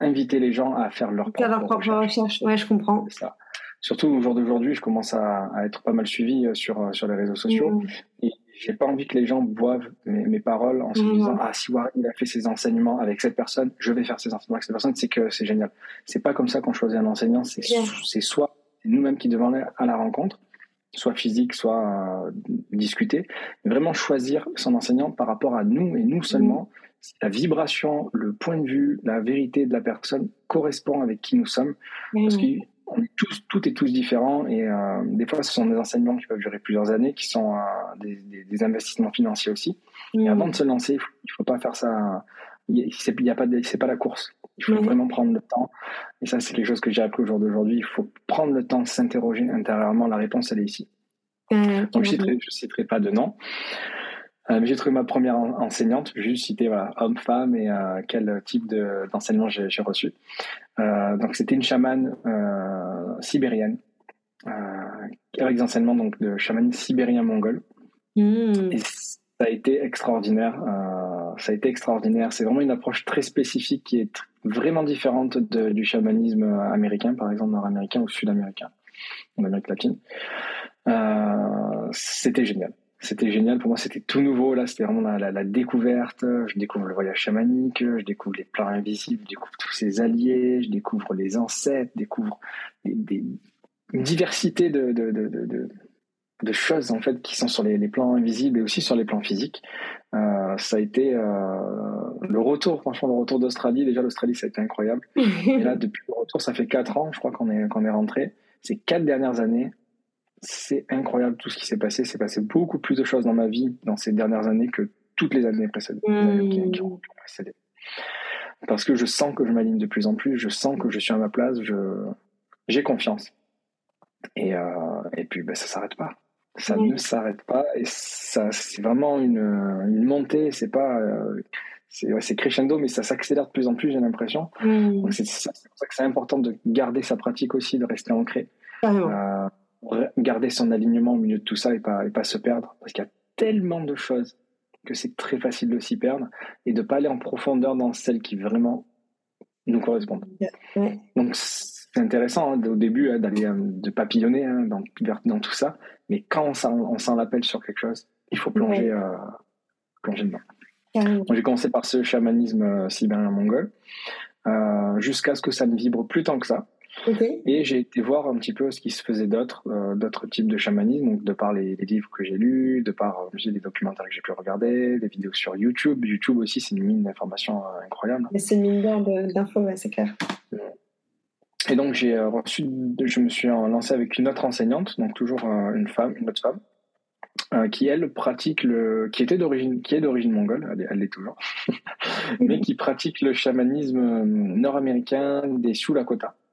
inviter les gens à faire leur propre, leur propre recherche. Ouais, je comprends. Ça. Surtout au jour d'aujourd'hui, je commence à, à, être pas mal suivi euh, sur, sur les réseaux sociaux. Et j'ai pas envie que les gens boivent mes, mes paroles en se Mhm. disant ah si Warren il a fait ses enseignements avec cette personne, je vais faire ses enseignements avec cette personne, c'est que c'est génial. C'est pas comme ça qu'on choisit un enseignant, c'est soit nous-mêmes qui devons aller à la rencontre, soit physique, soit euh, discuter, mais vraiment choisir son enseignant par rapport à nous et nous seulement. Si la vibration, le point de vue, la vérité de la personne correspond avec qui nous sommes, parce Mhm. Qu'on est tous, tout est tous différents et euh, des fois ce sont des enseignements qui peuvent durer plusieurs années, qui sont euh, des, des- des investissements financiers aussi. Et Mhm. avant de se lancer, il faut, il faut pas faire ça. C'est y a pas, c'est pas la course. Il faut Ouais. vraiment prendre le temps. Et ça, c'est quelque chose que j'ai appris au jour d'aujourd'hui. Il faut prendre le temps de s'interroger intérieurement. La réponse, elle est ici. Donc, je carrément. citerai, je citerai pas de nom. Euh, j'ai trouvé ma première en- enseignante. Je vais juste citer voilà, homme, femme et euh, quel type de- d'enseignement j'ai j'ai reçu. Euh, donc, c'était une chamane sibérienne. Avec des enseignements donc, de chamanisme sibérien-mongol. Mhm. Et ça a été extraordinaire. ça a été extraordinaire. C'est vraiment une approche très spécifique qui est vraiment différente de- du chamanisme américain, par exemple nord-américain ou sud-américain, en Amérique latine. C'était génial. C'était génial. Pour moi, c'était tout nouveau. Là, c'était vraiment la, la- la découverte. Je découvre le voyage chamanique, je découvre les plans invisibles, je découvre tous ses alliés, je découvre les ancêtres, je découvre des, des- une diversité de, de, de, de, de- de choses en fait qui sont sur les, les plans invisibles et aussi sur les plans physiques. Euh, ça a été euh, le retour, franchement, le retour d'Australie. Déjà, l'Australie, ça a été incroyable. (laughs) Et là, depuis le retour, ça fait quatre ans, je crois qu'on est, qu'on est rentré. Ces quatre dernières années, c'est incroyable tout ce qui s'est passé. C'est passé beaucoup plus de choses dans ma vie dans ces dernières années que toutes les années précédentes. les années qui- qui ont précédé. Parce que je sens que je m'aligne de plus en plus, je sens que je suis à ma place, je, j'ai confiance. Et, euh, et puis, ben, ça s'arrête pas. Ça Oui. ne s'arrête pas. Et ça, c'est vraiment une, une montée. C'est pas, euh, c'est, ouais, crescendo, mais ça s'accélère de plus en plus, j'ai l'impression. Donc, c'est, pour ça que c'est important de garder sa pratique aussi, de rester ancré. Euh, garder son alignement au milieu de tout ça et pas, et pas se perdre. Parce qu'il y a tellement de choses que c'est très facile de s'y perdre et de pas aller en profondeur dans celles qui vraiment nous correspondent. Ouais. Donc c'est intéressant hein, au début hein, d'aller euh, de papillonner hein, dans, dans tout ça, mais quand on sent, on sent l'appel sur quelque chose, il faut plonger, euh, plonger dedans. J'ai commencé par ce chamanisme euh, sibérien-mongol euh, jusqu'à ce que ça ne vibre plus tant que ça. Et j'ai été voir un petit peu ce qui se faisait d'autres, euh, d'autres types de chamanisme, donc de par les, les livres que j'ai lus, de par euh, j'ai des documentaires que j'ai pu regarder, des vidéos sur YouTube. YouTube aussi, c'est une mine d'informations euh, incroyable. C'est une mine d'or d'infos, ouais, c'est clair. Et donc j'ai euh, reçu, je me suis lancé avec une autre enseignante, donc toujours euh, une femme, une autre femme, qui elle pratique le, qui était d'origine, qui est d'origine mongole, elle est- elle l'est toujours, (laughs) mais qui pratique le chamanisme nord-américain des Sioux Lakota. D'accord.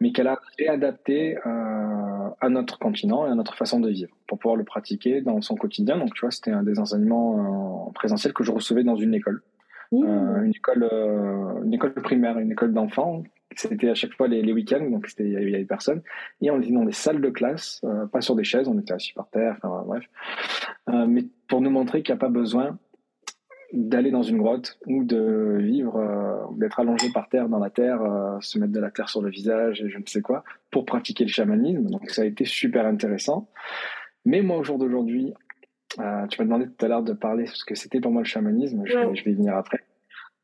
Mais qu'elle a réadapté euh, à notre continent et à notre façon de vivre pour pouvoir le pratiquer dans son quotidien. Donc, tu vois, c'était un des enseignements euh, présentiels que je recevais dans une école, Mmh. Euh, une école, euh, une école primaire, une école d'enfants. C'était à chaque fois les, les week-ends, donc il y avait personne. Et on était dans des salles de classe, euh, pas sur des chaises, on était assis par terre, enfin bref. Mais pour nous montrer qu'il n'y a pas besoin d'aller dans une grotte ou de vivre, euh, d'être allongé par terre dans la terre, euh, se mettre de la terre sur le visage et je ne sais quoi, pour pratiquer le chamanisme. Donc ça a été super intéressant. Mais moi, au jour d'aujourd'hui, euh, tu m'as demandé tout à l'heure de parler ce que c'était pour moi le chamanisme. Je, vais, Ouais. je vais y venir après.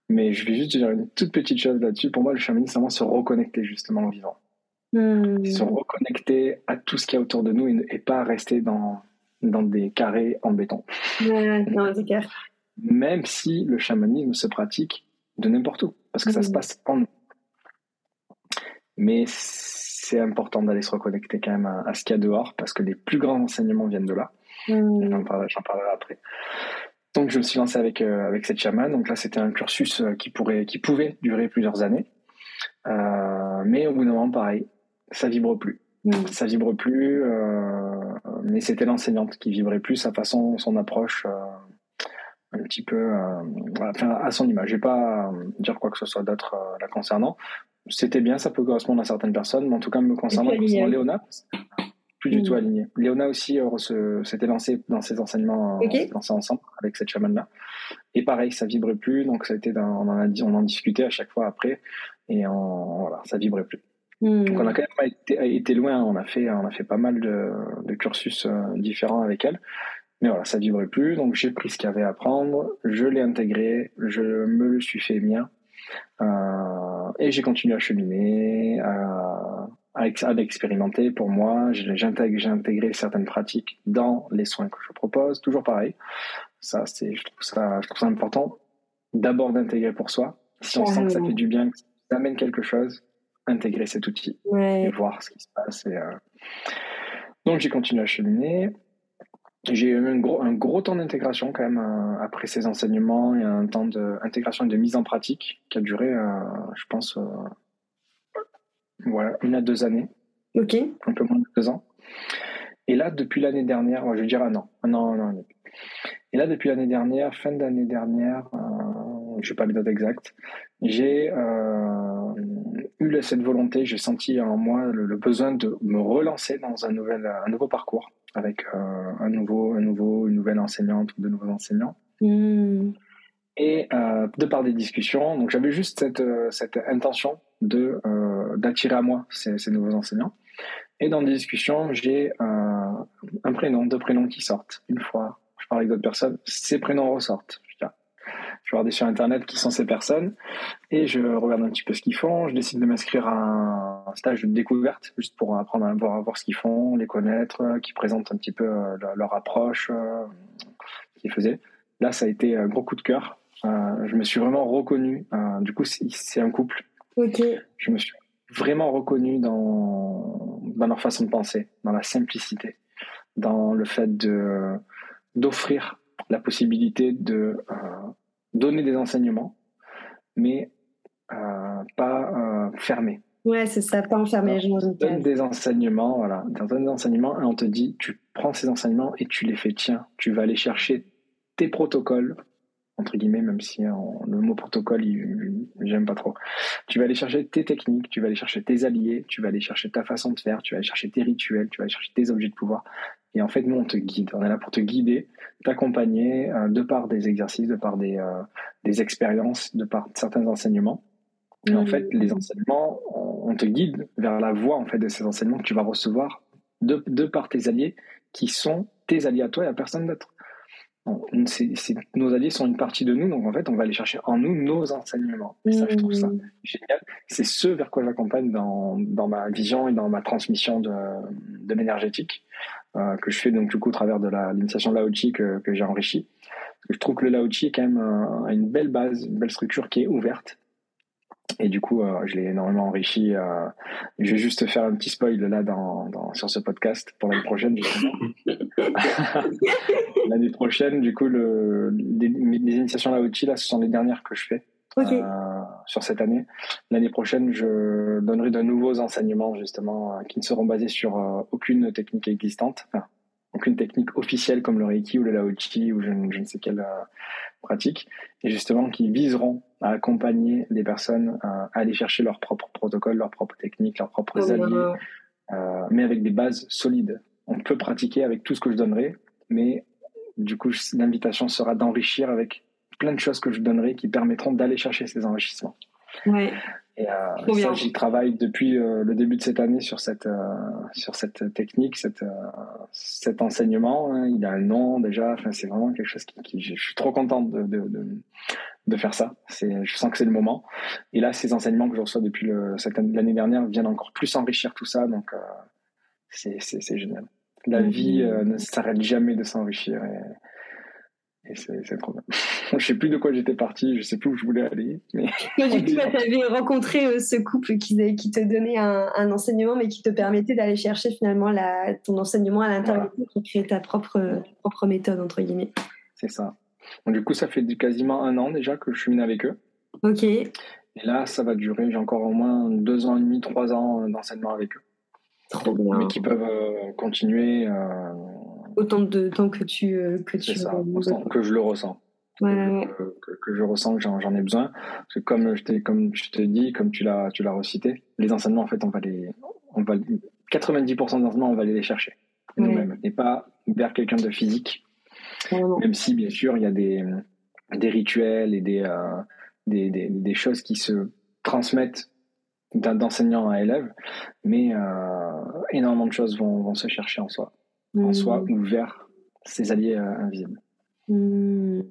Mais je vais juste dire une toute petite chose là-dessus. Pour moi, le chamanisme, c'est vraiment se reconnecter justement au vivant. Mmh. Se reconnecter à tout ce qu'il y a autour de nous et, et pas rester dans, dans des carrés en béton. Ouais, non, c'est clair. Même si le chamanisme se pratique de n'importe où, parce que ça Mhm. se passe en nous. Mais c'est important d'aller se reconnecter quand même à, à ce qu'il y a dehors, parce que les plus grands enseignements viennent de là. Mmh. J'en parlerai, après. Donc je me suis lancé avec, euh, avec cette chamane. Donc là, c'était un cursus euh, qui, pourrait, qui pouvait durer plusieurs années. Euh, mais au bout d'un moment, pareil, ça vibre plus. Mmh. Ça vibre plus, euh, mais c'était l'enseignante qui vibrait plus, sa façon, son approche, un petit peu euh, enfin, à son image. Je vais pas euh, dire quoi que ce soit d'autre euh, la concernant. C'était bien, ça peut correspondre à certaines personnes, mais en tout cas, me concernant, concernant Léona, plus du Mm. tout aligné. Léona aussi euh, s'était lancée dans ses enseignements, Ok. on s'est lancé ensemble avec cette chamane-là. Et pareil, ça vibrait plus, donc ça a été dans- on en a dit, on en discutait à chaque fois après, et on, voilà, ça vibrait plus. Mmh. Donc on a quand même été, été loin, on a fait, on a fait pas mal de, de cursus différents avec elle. Mais voilà, ça vibrait plus, donc j'ai pris ce qu'il y avait à prendre, je l'ai intégré, je me le suis fait mien, euh, et j'ai continué à cheminer, à, à, expérimenter pour moi. J'ai intégré, certaines pratiques dans les soins que je propose, toujours pareil. Ça, c'est, je trouve ça, je trouve ça important. D'abord d'intégrer pour soi. Si on sent que ça fait du bien, que ça amène quelque chose, intégrer cet outil et voir ce qui se passe. Et, euh, Donc j'ai continué à cheminer. J'ai eu un gros, un gros temps d'intégration quand même euh, après ces enseignements et un temps d'intégration et de mise en pratique qui a duré, euh, je pense, euh, voilà, une à deux années. Ok. Un peu moins de deux ans. Et là, depuis l'année dernière, je vais dire un an, un an, un an. Et là, depuis l'année dernière, fin d'année dernière, je n'ai pas les dates exactes, j'ai eu cette volonté, j'ai senti en moi le, besoin de me relancer dans un, nouvel, un nouveau parcours avec euh, un, nouveau, un nouveau, une nouvelle enseignante ou de nouveaux enseignants. Hmm. Et euh, de par des discussions, donc j'avais juste cette, euh, cette intention de d'attirer à moi ces, ces, nouveaux enseignants. Et dans des discussions, j'ai un prénom, deux prénoms qui sortent. Une fois, je parle avec d'autres personnes, ces prénoms ressortent. Je regarder sur Internet qui sont ces personnes et je regarde un petit peu ce qu'ils font. Je décide de m'inscrire à un stage de découverte, juste pour apprendre à voir, voir ce qu'ils font, les connaître, qui présentent un petit peu euh, leur, approche, euh, ce qu'ils faisaient. Là, ça a été un gros coup de cœur. Euh, je me suis vraiment reconnu. du coup, c'est un couple. Ok. Je me suis vraiment reconnu dans, dans leur façon de penser, dans la simplicité, dans le fait de d'offrir la possibilité de donner des enseignements, mais euh, pas euh, fermer. Ouais, c'est ça, pas enfermer les gens Donne des enseignements, voilà. Donne des enseignements et on te dit, tu prends ces enseignements et tu les fais tiens. Tu vas aller chercher tes protocoles, entre guillemets, même si hein, le mot protocole, j'aime pas trop. Tu vas aller chercher tes techniques, tu vas aller chercher tes alliés, tu vas aller chercher ta façon de faire, tu vas aller chercher tes rituels, tu vas aller chercher tes objets de pouvoir. Et en fait, nous, on te guide. On est là pour te guider, t'accompagner euh, de par des exercices, de par des, euh, des expériences, de par certains enseignements. Et en fait, les enseignements, on te guide vers la voie en fait de ces enseignements que tu vas recevoir de, de par tes alliés, qui sont tes alliés à toi et à personne d'autre. Nos alliés sont une partie de nous, donc en fait, on va aller chercher en nous nos enseignements. Et ça, je trouve ça mmh. génial. C'est ce vers quoi j'accompagne dans, dans ma vision et dans ma transmission de, de l'énergétique. Euh, que je fais donc du coup au travers de l'initiation Lao Chi que, que j'ai enrichi. Je trouve que le Lao Chi est quand même euh, une belle base, une belle structure qui est ouverte. Et du coup, euh, je l'ai énormément enrichi. je vais juste faire un petit spoil là dans, dans sur ce podcast pour l'année prochaine. (laughs) l'année prochaine, du coup, le, les, les initiations Lao Chi, là, ce sont les dernières que je fais. Euh, sur cette année. L'année prochaine, je donnerai de nouveaux enseignements justement euh, qui ne seront basés sur euh, aucune technique existante, enfin, aucune technique officielle comme le Reiki ou le Lao Chi ou je, ne sais quelle pratique, et justement qui viseront à accompagner les personnes à aller chercher leurs propres protocoles, leurs propres techniques, leurs propres alliés, mais avec des bases solides. On peut pratiquer avec tout ce que je donnerai, mais du coup, l'invitation sera d'enrichir avec plein de choses que je donnerai qui permettront d'aller chercher ces enrichissements. Ouais. Et euh, ça, j'y travaille depuis euh, le début de cette année sur cette, euh, sur cette technique, cette, euh, cet enseignement. Hein. Il a un nom déjà. Enfin, c'est vraiment quelque chose qui, qui, je suis trop contente de, de, de, de faire ça. C'est, je sens que c'est le moment. Et là, ces enseignements que je reçois depuis le, cette, l'année dernière viennent encore plus enrichir tout ça. Donc, c'est, c'est, c'est génial. La mmh. vie ne s'arrête jamais de s'enrichir. Et, et c'est trop bien. (laughs) je sais plus de quoi j'étais parti, je sais plus où je voulais aller. Mais... (laughs) du (laughs) coup, tu avais rencontré euh, ce couple qui, qui te donnait un, un, enseignement, mais qui te permettait d'aller chercher finalement la, ton enseignement à l'intérieur, qui crée ta propre, propre méthode, entre guillemets. C'est ça. Du coup, ça fait quasiment un an déjà que je suis venu avec eux. Ok. Et là, ça va durer, j'ai encore au moins deux ans et demi, trois ans euh, d'enseignement avec eux. Trop bien. Mais qui peuvent euh, continuer autant de temps que tu euh, que tu ça, que je le ressens. Ouais, que, je ressens que j'en ai besoin. Parce que comme je t'ai comme je t'ai dit comme tu l'as tu l'as recité les enseignements en fait on va les on va 90% des enseignements on va aller les chercher nous-mêmes et pas vers quelqu'un de physique. Même si bien sûr il y a des des rituels et des, euh, des, des, des choses qui se transmettent d'enseignant à élève mais euh, énormément de choses vont, vont se chercher en soi en soi ou vers ses alliés invisibles. Hmm.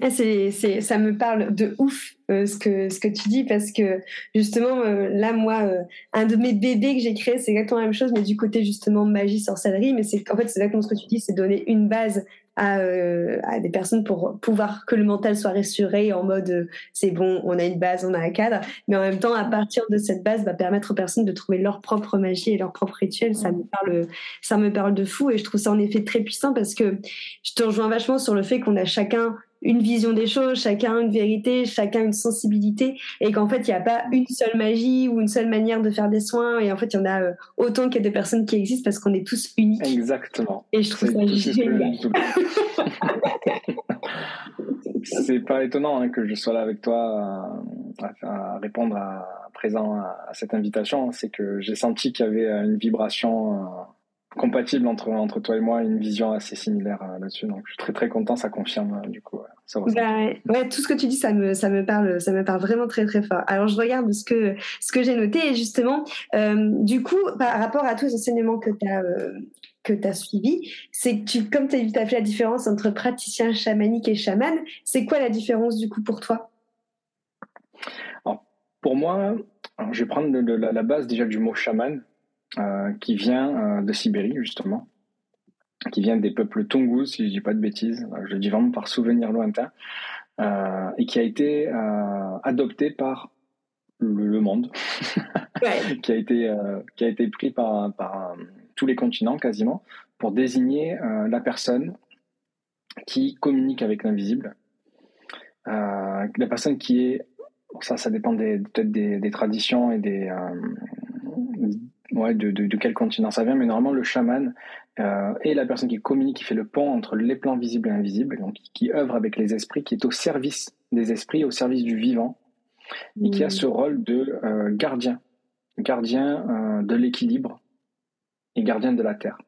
Ah, c'est, ça me parle de ouf euh, ce, que, ce que tu dis parce que justement, euh, là, moi, euh, un de mes bébés que j'ai créé, c'est exactement la même chose, mais du côté justement magie, sorcellerie. Mais c'est en fait, c'est exactement ce que tu dis, c'est donner une base à, à, des personnes pour pouvoir que le mental soit rassuré en mode c'est bon, on a une base, on a un cadre. Mais en même temps, à partir de cette base, va permettre aux personnes de trouver leur propre magie et leur propre rituel. Ça me parle, ça me parle de fou et je trouve ça en effet très puissant parce que je te rejoins vachement sur le fait qu'on a chacun une vision des choses, chacun une vérité, chacun une sensibilité, et qu'en fait, il n'y a pas une seule magie ou une seule manière de faire des soins, et en fait, il y en a euh, autant qu'il y a de personnes qui existent parce qu'on est tous uniques. Exactement. Et je trouve ça génial. (laughs) C'est pas étonnant hein, que je sois là avec toi euh, à, répondre à, présent à, cette invitation. C'est que j'ai senti qu'il y avait une vibration euh, compatible entre, entre toi et moi, une vision assez similaire euh, là-dessus. Donc, je suis très très content, ça confirme euh, du coup. Ça bah, ouais, tout ce que tu dis, ça me, ça me parle, ça me parle vraiment très très fort. Alors, je regarde ce que, ce que j'ai noté et justement, euh, du coup, par rapport à tous les enseignements que tu as, que tu as suivis, c'est que tu, comme tu as fait la différence entre praticien chamanique et chaman, c'est quoi la différence du coup pour toi? Alors, Pour moi, je vais prendre la, la, base déjà du mot chaman. Euh, qui vient euh, de Sibérie, justement, qui vient des peuples Tungus, si je ne dis pas de bêtises, euh, je le dis vraiment par souvenir lointain, et qui a été adopté par le, monde, (laughs) qui, a été, qui a été pris par, par tous les continents quasiment, pour désigner la personne qui communique avec l'invisible, la personne qui est ça, ça dépend peut-être des, des, traditions et des, ouais, de, de, quel continent ça vient, mais normalement le chaman euh, est la personne qui communique, qui fait le pont entre les plans visibles et invisibles, donc qui œuvre avec les esprits, qui est au service des esprits, au service du vivant, et qui a ce rôle de euh, gardien, gardien euh, de l'équilibre et gardien de la terre.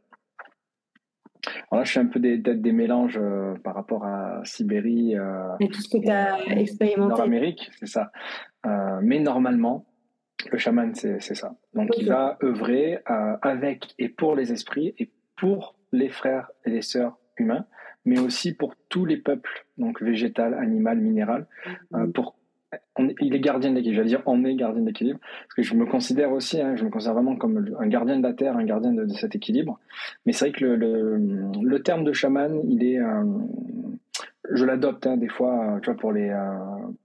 Alors là, je fais un peu des, des mélanges euh, par rapport à Sibérie. et tout ce que tu as expérimenté. Nord-Amérique, c'est ça. mais normalement, le chaman, c'est ça. Donc, il va œuvrer euh, avec et pour les esprits et pour les frères et les sœurs humains, mais aussi pour tous les peuples, donc végétal, animal, minéral. Euh, pour, il est gardien de l'équilibre. J'allais dire, on est gardien de l'équilibre, parce que je me considère aussi, hein, je me considère vraiment comme un gardien de la terre, un gardien de, cet équilibre. Mais c'est vrai que le, le, terme de chaman, il est, euh, je l'adopte hein, des fois, euh, tu vois, pour les, euh,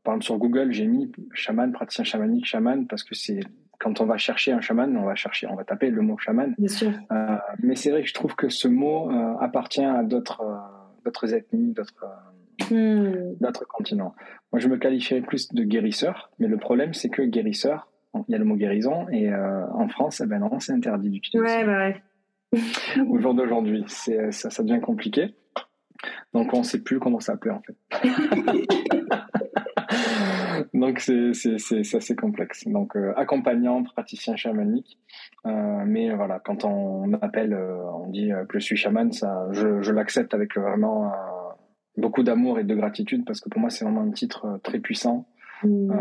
par exemple sur Google, j'ai mis chaman, praticien chamanique, chaman, parce que c'est quand on va chercher un chaman, on va chercher, on va taper le mot chaman. Bien sûr. Euh, mais c'est vrai que je trouve que ce mot appartient à d'autres, d'autres ethnies, d'autres, hmm. d'autres continents. Moi, je me qualifierais plus de guérisseur, mais le problème, c'est que guérisseur, il y a le mot guérison, et en France, eh ben non, c'est interdit d'utiliser. Ouais, bah ouais. (laughs) Au jour d'aujourd'hui, ça, ça devient compliqué. Donc on ne sait plus comment ça s'appelait en fait. (laughs) Donc c'est assez complexe. Donc euh, accompagnant, praticien chamanique. Euh, mais voilà, quand on appelle, euh, on dit que je suis chaman, ça, je, je l'accepte avec vraiment beaucoup d'amour et de gratitude parce que pour moi c'est vraiment un titre très puissant. Mmh.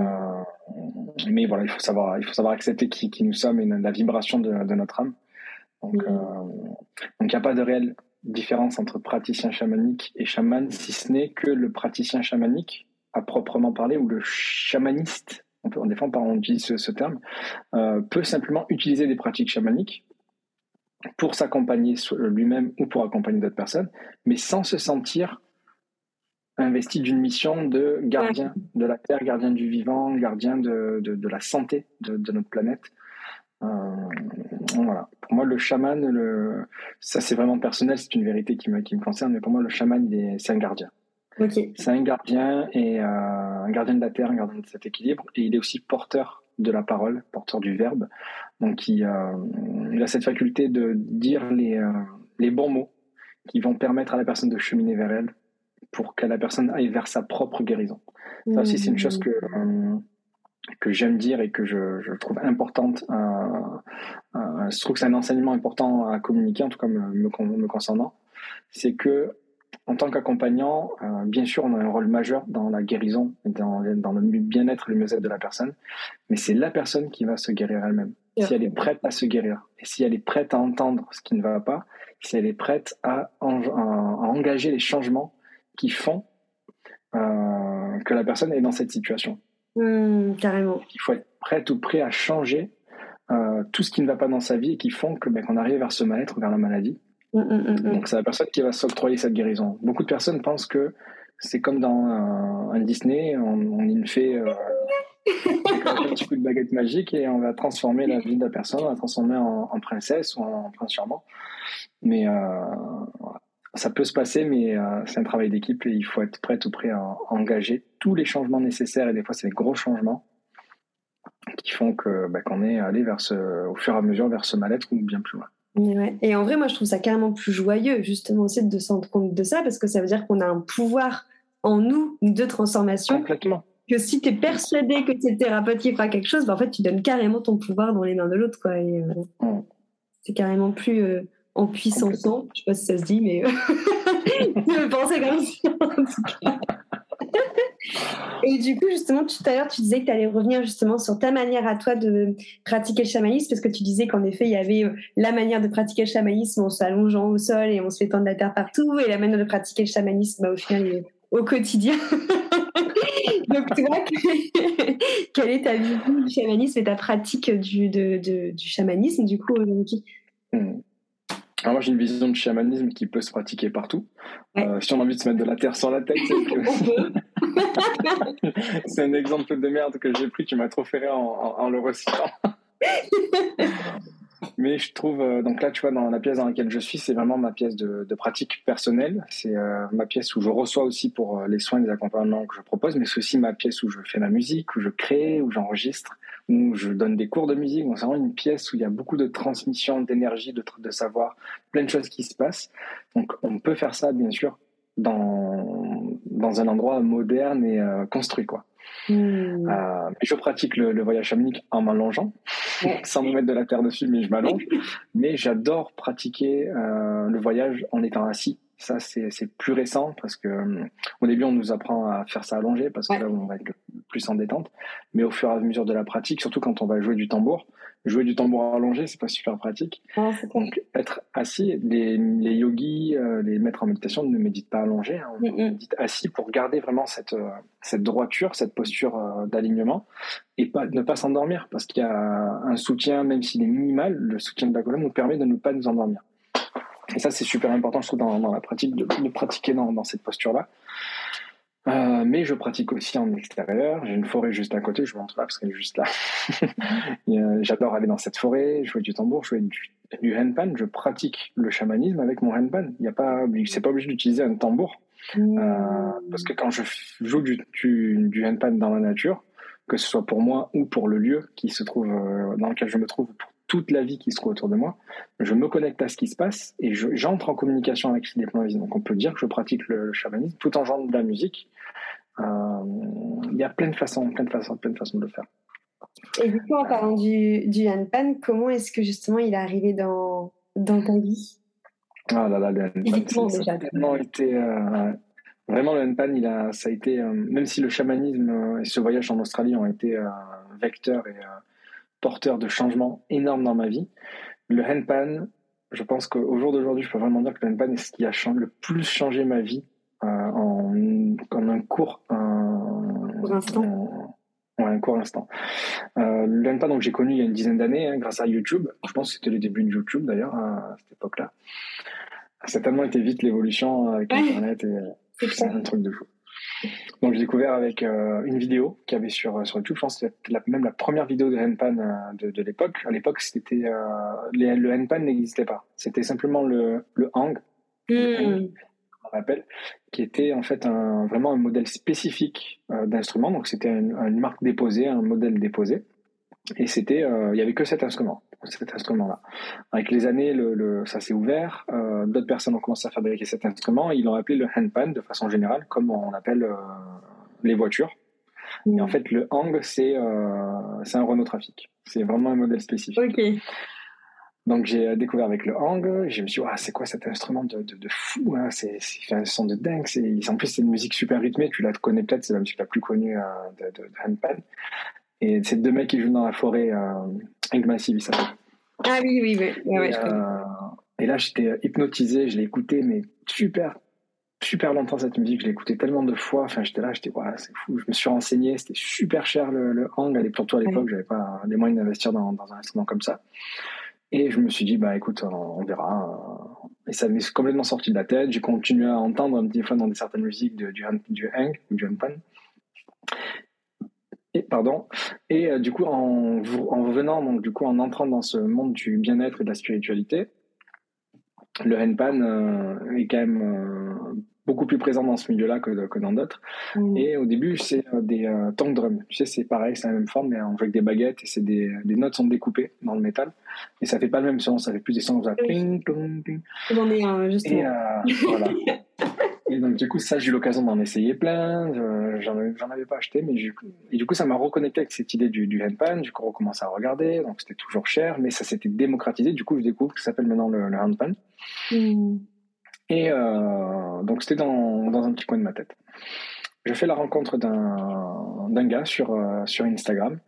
mais voilà, il faut savoir, il faut savoir accepter qui, qui nous sommes et la vibration de, de notre âme. Donc, mmh. donc il n'y a pas de réel différence entre praticien chamanique et chaman, si ce n'est que le praticien chamanique, à proprement parler, ou le chamaniste, on peut, défend par on utilise ce, terme, euh, peut simplement utiliser des pratiques chamaniques pour s'accompagner lui-même ou pour accompagner d'autres personnes, mais sans se sentir investi d'une mission de gardien de la terre, gardien du vivant, gardien de, de, la santé de, de, notre planète. Euh, voilà. Pour moi, le chaman, le... ça c'est vraiment personnel, c'est une vérité qui me, qui me concerne, mais pour moi, le chaman, c'est un gardien. C'est un gardien et euh, un gardien de la terre, un gardien de cet équilibre, et il est aussi porteur de la parole, porteur du verbe. Donc, il, euh, a cette faculté de dire les, euh, les bons mots qui vont permettre à la personne de cheminer vers elle pour que la personne aille vers sa propre guérison. Ça aussi, c'est une chose que que j'aime dire et que je, je trouve importante. Je trouve que c'est un enseignement important à communiquer, en tout cas me, me, concernant. C'est que en tant qu'accompagnant, euh, bien sûr, on a un rôle majeur dans la guérison, dans, dans le bien-être et le mieux-être de la personne, mais c'est la personne qui va se guérir elle-même. si elle est prête à se guérir, et si elle est prête à entendre ce qui ne va pas, si elle est prête à, engager les changements qui font euh, que la personne est dans cette situation. Mmh, carrément. Il faut être prête ou prêt à changer euh, tout ce qui ne va pas dans sa vie et qui font que ben, qu'on arrive vers ce mal-être, vers la maladie. Mmh, mmh, Donc c'est la personne qui va s'octroyer cette guérison. Beaucoup de personnes pensent que c'est comme dans un, Disney, on, on fait euh, (laughs) un petit coup de baguette magique et on va transformer la vie de la personne, on va transformer en, en princesse ou en prince charmant. Mais euh, ça peut se passer, mais euh, c'est un travail d'équipe et il faut être prêt ou prêt à, engager tous les changements nécessaires et des fois c'est des gros changements qui font que bah, qu'on est allé vers ce, au fur et à mesure vers ce mal-être ou bien plus loin. Et en vrai, moi, je trouve ça carrément plus joyeux, justement, aussi de se rendre compte de ça, parce que ça veut dire qu'on a un pouvoir en nous de transformation. Complètement. Que si tu es persuadé que c'est le thérapeute qui fera quelque chose, bah, en fait, tu donnes carrément ton pouvoir dans les mains de l'autre. quoi. Euh, mm. C'est carrément plus, euh, en puissance. Je sais pas si ça se dit, mais (laughs) je pensais comme ça en tout cas. Et du coup, justement, tout à l'heure, tu disais que tu allais revenir justement sur ta manière à toi de pratiquer le chamanisme, parce que tu disais qu'en effet, il y avait euh, la manière de pratiquer le chamanisme en s'allongeant au sol et on se fait tendre la terre partout, et la manière de pratiquer le chamanisme, bah, au final, au quotidien. (laughs) Donc, tu vois, (laughs) quelle est ta vision du chamanisme et ta pratique du, de, du chamanisme, du coup, aujourd'hui? Hmm. Alors moi j'ai une vision de chamanisme qui peut se pratiquer partout. Euh, si on a envie de se mettre de la terre sur la tête, c'est (laughs) un exemple de merde que j'ai pris, tu m'as trop fait en, en, le recitant. (laughs) Mais je trouve, euh, donc là tu vois, dans la pièce dans laquelle je suis, c'est vraiment ma pièce de, de pratique personnelle. C'est euh, ma pièce où je reçois aussi pour les soins et les accompagnements que je propose, mais c'est aussi ma pièce où je fais ma musique, où je crée, où j'enregistre où je donne des cours de musique. c'est vraiment une pièce où il y a beaucoup de transmission d'énergie, de, de savoir, plein de choses qui se passent. Donc, on peut faire ça, bien sûr, dans, dans un endroit moderne et euh, construit, quoi. Hmm. Euh, je pratique le, voyage chamanique en m'allongeant, (laughs) sans me mettre de la terre dessus, mais je m'allonge. (laughs) mais j'adore pratiquer euh, le voyage en étant assis ça, c'est plus récent parce que euh, au début, on nous apprend à faire ça allongé parce que là, on va être plus en détente. Mais au fur et à mesure de la pratique, surtout quand on va jouer du tambour, jouer du tambour allongé, c'est pas super pratique. Donc, être assis, les, les yogis, euh, les maîtres en méditation ne méditent pas allongé, hein, on mm, mm. médite assis pour garder vraiment cette, euh, cette droiture, cette posture d'alignement et pas, ne pas s'endormir parce qu'il y a un soutien, même s'il est minimal, le soutien de la colonne nous permet de ne pas nous endormir. Et ça, c'est super important, je trouve, dans, la pratique, de, pratiquer dans, cette posture-là. Euh, mais je pratique aussi en extérieur. J'ai une forêt juste à côté, je vous montre là parce qu'elle est juste là. (laughs) J'adore aller dans cette forêt, jouer du tambour, jouer du, du handpan. Je pratique le chamanisme avec mon handpan. Il n'y a pas, c'est pas obligé d'utiliser un tambour. Mmh. Euh, parce que quand je joue du, du, du handpan dans la nature, que ce soit pour moi ou pour le lieu qui se trouve euh, dans lequel je me trouve pour toute la vie qui se trouve autour de moi. Je me connecte à ce qui se passe et j'entre en communication avec les plans visibles. Donc on peut dire que je pratique le, chamanisme tout en jouant de la musique. Euh, il y a plein de façons, plein de façons, plein de façons de le faire. Et du coup, en parlant du, du Hanpan, comment est-ce que justement il est arrivé dans, dans ta vie? Ah là là, le ça a tellement été... Euh, vraiment, le Hanpan, il a, ça a été... Euh, même si le chamanisme et ce voyage en Australie ont été vecteurs et porteur de changements énormes dans ma vie. Le handpan, je pense qu'au jour d'aujourd'hui, je peux vraiment dire que le handpan est ce qui a le plus changé ma vie euh, en, un court, un, instant. un court instant. Euh, le handpan, donc j'ai connu il y a une dizaine d'années hein, grâce à YouTube. Je pense que c'était le début de YouTube d'ailleurs à cette époque-là. Ça a tellement été vite l'évolution avec Internet et c'est un truc de fou. Donc j'ai découvert avec euh, une vidéo qu'il y avait sur, sur YouTube, je pense que c'était même la première vidéo de handpan euh, de, de l'époque. À l'époque, c'était euh, le handpan n'existait pas. C'était simplement le, le hang, hmm. on appelle, qui était en fait un, vraiment un modèle spécifique d'instrument. Donc c'était une marque déposée, un modèle déposé. Et c'était, il y avait que cet instrument cet instrument-là. Avec les années, le, ça s'est ouvert. Euh, D'autres personnes ont commencé à fabriquer cet instrument. Ils l'ont appelé le handpan de façon générale, comme on appelle euh, les voitures. Et en mm. fait, le hang, c'est euh, c'est un Renault Trafic. C'est vraiment un modèle spécifique. Okay. Donc j'ai découvert avec le hang, je me suis dit, ah, c'est quoi cet instrument de, de, de fou hein? C'est un son de dingue. En plus, c'est une musique super rythmée, tu la connais peut-être, c'est la musique la plus connue euh, de, de, handpan. Et c'est deux mecs qui jouent dans la forêt, euh, Hank Massive, il s'appelle. Ah oui, oui, oui. et, euh, et, là, j'étais hypnotisé, je l'ai écouté, mais super, super longtemps cette musique, je l'ai écouté tellement de fois, enfin j'étais là, j'étais, ouais, c'est fou, je me suis renseigné, c'était super cher le, le hang, surtout à l'époque, j'avais pas les moyens d'investir dans, dans, un instrument comme ça. Et je me suis dit, bah écoute, on, verra. Et ça m'est complètement sorti de la tête, j'ai continué à entendre des fois dans certaines musiques du, du hang, du handpan. Et, pardon. Et euh, du coup, en, en revenant, donc du coup, en entrant dans ce monde du bien-être et de la spiritualité, le handpan euh, est quand même euh, beaucoup plus présent dans ce milieu-là que, que dans d'autres. Mm. Et au début, c'est des tank drums. Tu sais, c'est pareil, c'est la même forme, mais on joue avec des baguettes et c'est des, les notes sont découpées dans le métal. Et ça fait pas le même son, ça fait plus des sons comme ça. Ping, ping, ping. J'en ai un, justement. Et, voilà. (laughs) Et donc, du coup, ça, j'ai eu l'occasion d'en essayer plein. J'en avais, avais pas acheté, mais et du coup, ça m'a reconnecté avec cette idée du, du handpan. Du coup, on recommence à regarder. Donc, c'était toujours cher, mais ça s'était démocratisé. Du coup, je découvre que ça s'appelle maintenant le, le handpan. Mm. Et euh, donc, c'était dans, dans un petit coin de ma tête. Je fais la rencontre d'un, d'un gars sur, euh, sur Instagram,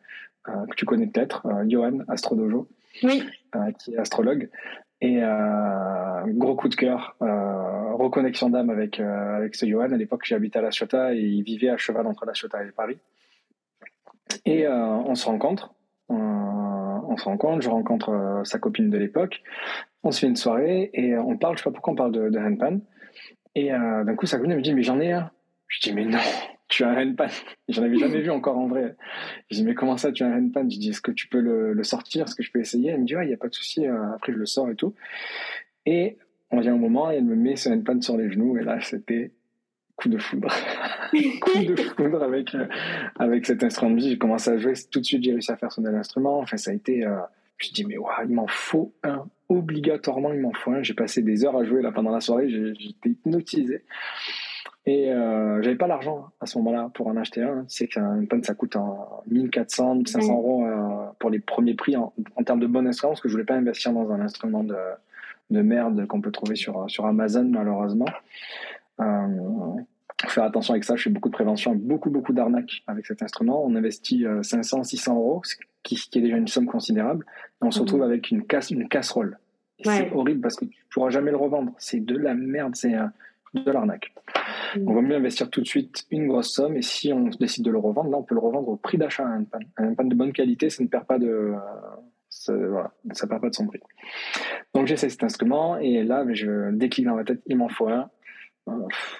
euh, que tu connais peut-être, Johan Astrodojo, oui. Qui est astrologue. Et euh, gros coup de cœur, euh, reconnexion d'âme avec, euh, avec ce Johan. À l'époque, j'habitais à La Ciotat et il vivait à cheval entre La Ciotat et Paris. Et euh, on se rencontre. Euh, on se rencontre, je rencontre sa copine de l'époque. On se fait une soirée et on parle, je sais pas pourquoi on parle de, de handpan. Et d'un coup, sa copine me dit, mais j'en ai un. Je dis, mais non, tu as un handpan. (laughs) J'en avais jamais vu encore en vrai. Je dis, mais comment ça, tu as un handpan? Je dis, est-ce que tu peux le, sortir? Est-ce que je peux essayer? Elle me dit, ouais, il n'y a pas de souci. Après, je le sors et tout. Et on vient au moment et elle me met ce handpan sur les genoux. Et là, c'était coup de foudre. (laughs) coup de foudre avec, euh, avec cet instrument de musique. J'ai commencé à jouer. Tout de suite, j'ai réussi à faire sonner l'instrument. Enfin, ça a été. Euh, je dis, mais waouh, il m'en faut un. Obligatoirement, il m'en faut un. J'ai passé des heures à jouer là pendant la soirée. J'étais hypnotisé. Et euh, j'avais pas l'argent à ce moment-là pour en acheter un. Tu sais qu'un pan ça coûte en 1400, 1500 euros euh, pour les premiers prix en, en, termes de bon instrument, parce que je voulais pas investir dans un instrument de, de merde qu'on peut trouver sur, sur Amazon malheureusement. Euh, faire attention avec ça, je fais beaucoup de prévention, beaucoup beaucoup d'arnaques avec cet instrument. On investit 500, 600 euros, ce qui, qui, est déjà une somme considérable, et on se retrouve avec une, casse, une casserole. Ouais. C'est horrible parce que tu pourras jamais le revendre. C'est de la merde, c'est de l'arnaque. Mmh. On va mieux investir tout de suite une grosse somme et si on décide de le revendre, là on peut le revendre au prix d'achat un pan. Un pan de bonne qualité, ça ne perd pas de, ça, voilà, ça perd pas de son prix. Donc j'essaie cet instrument et là je décline dans ma tête, il m'en faut un.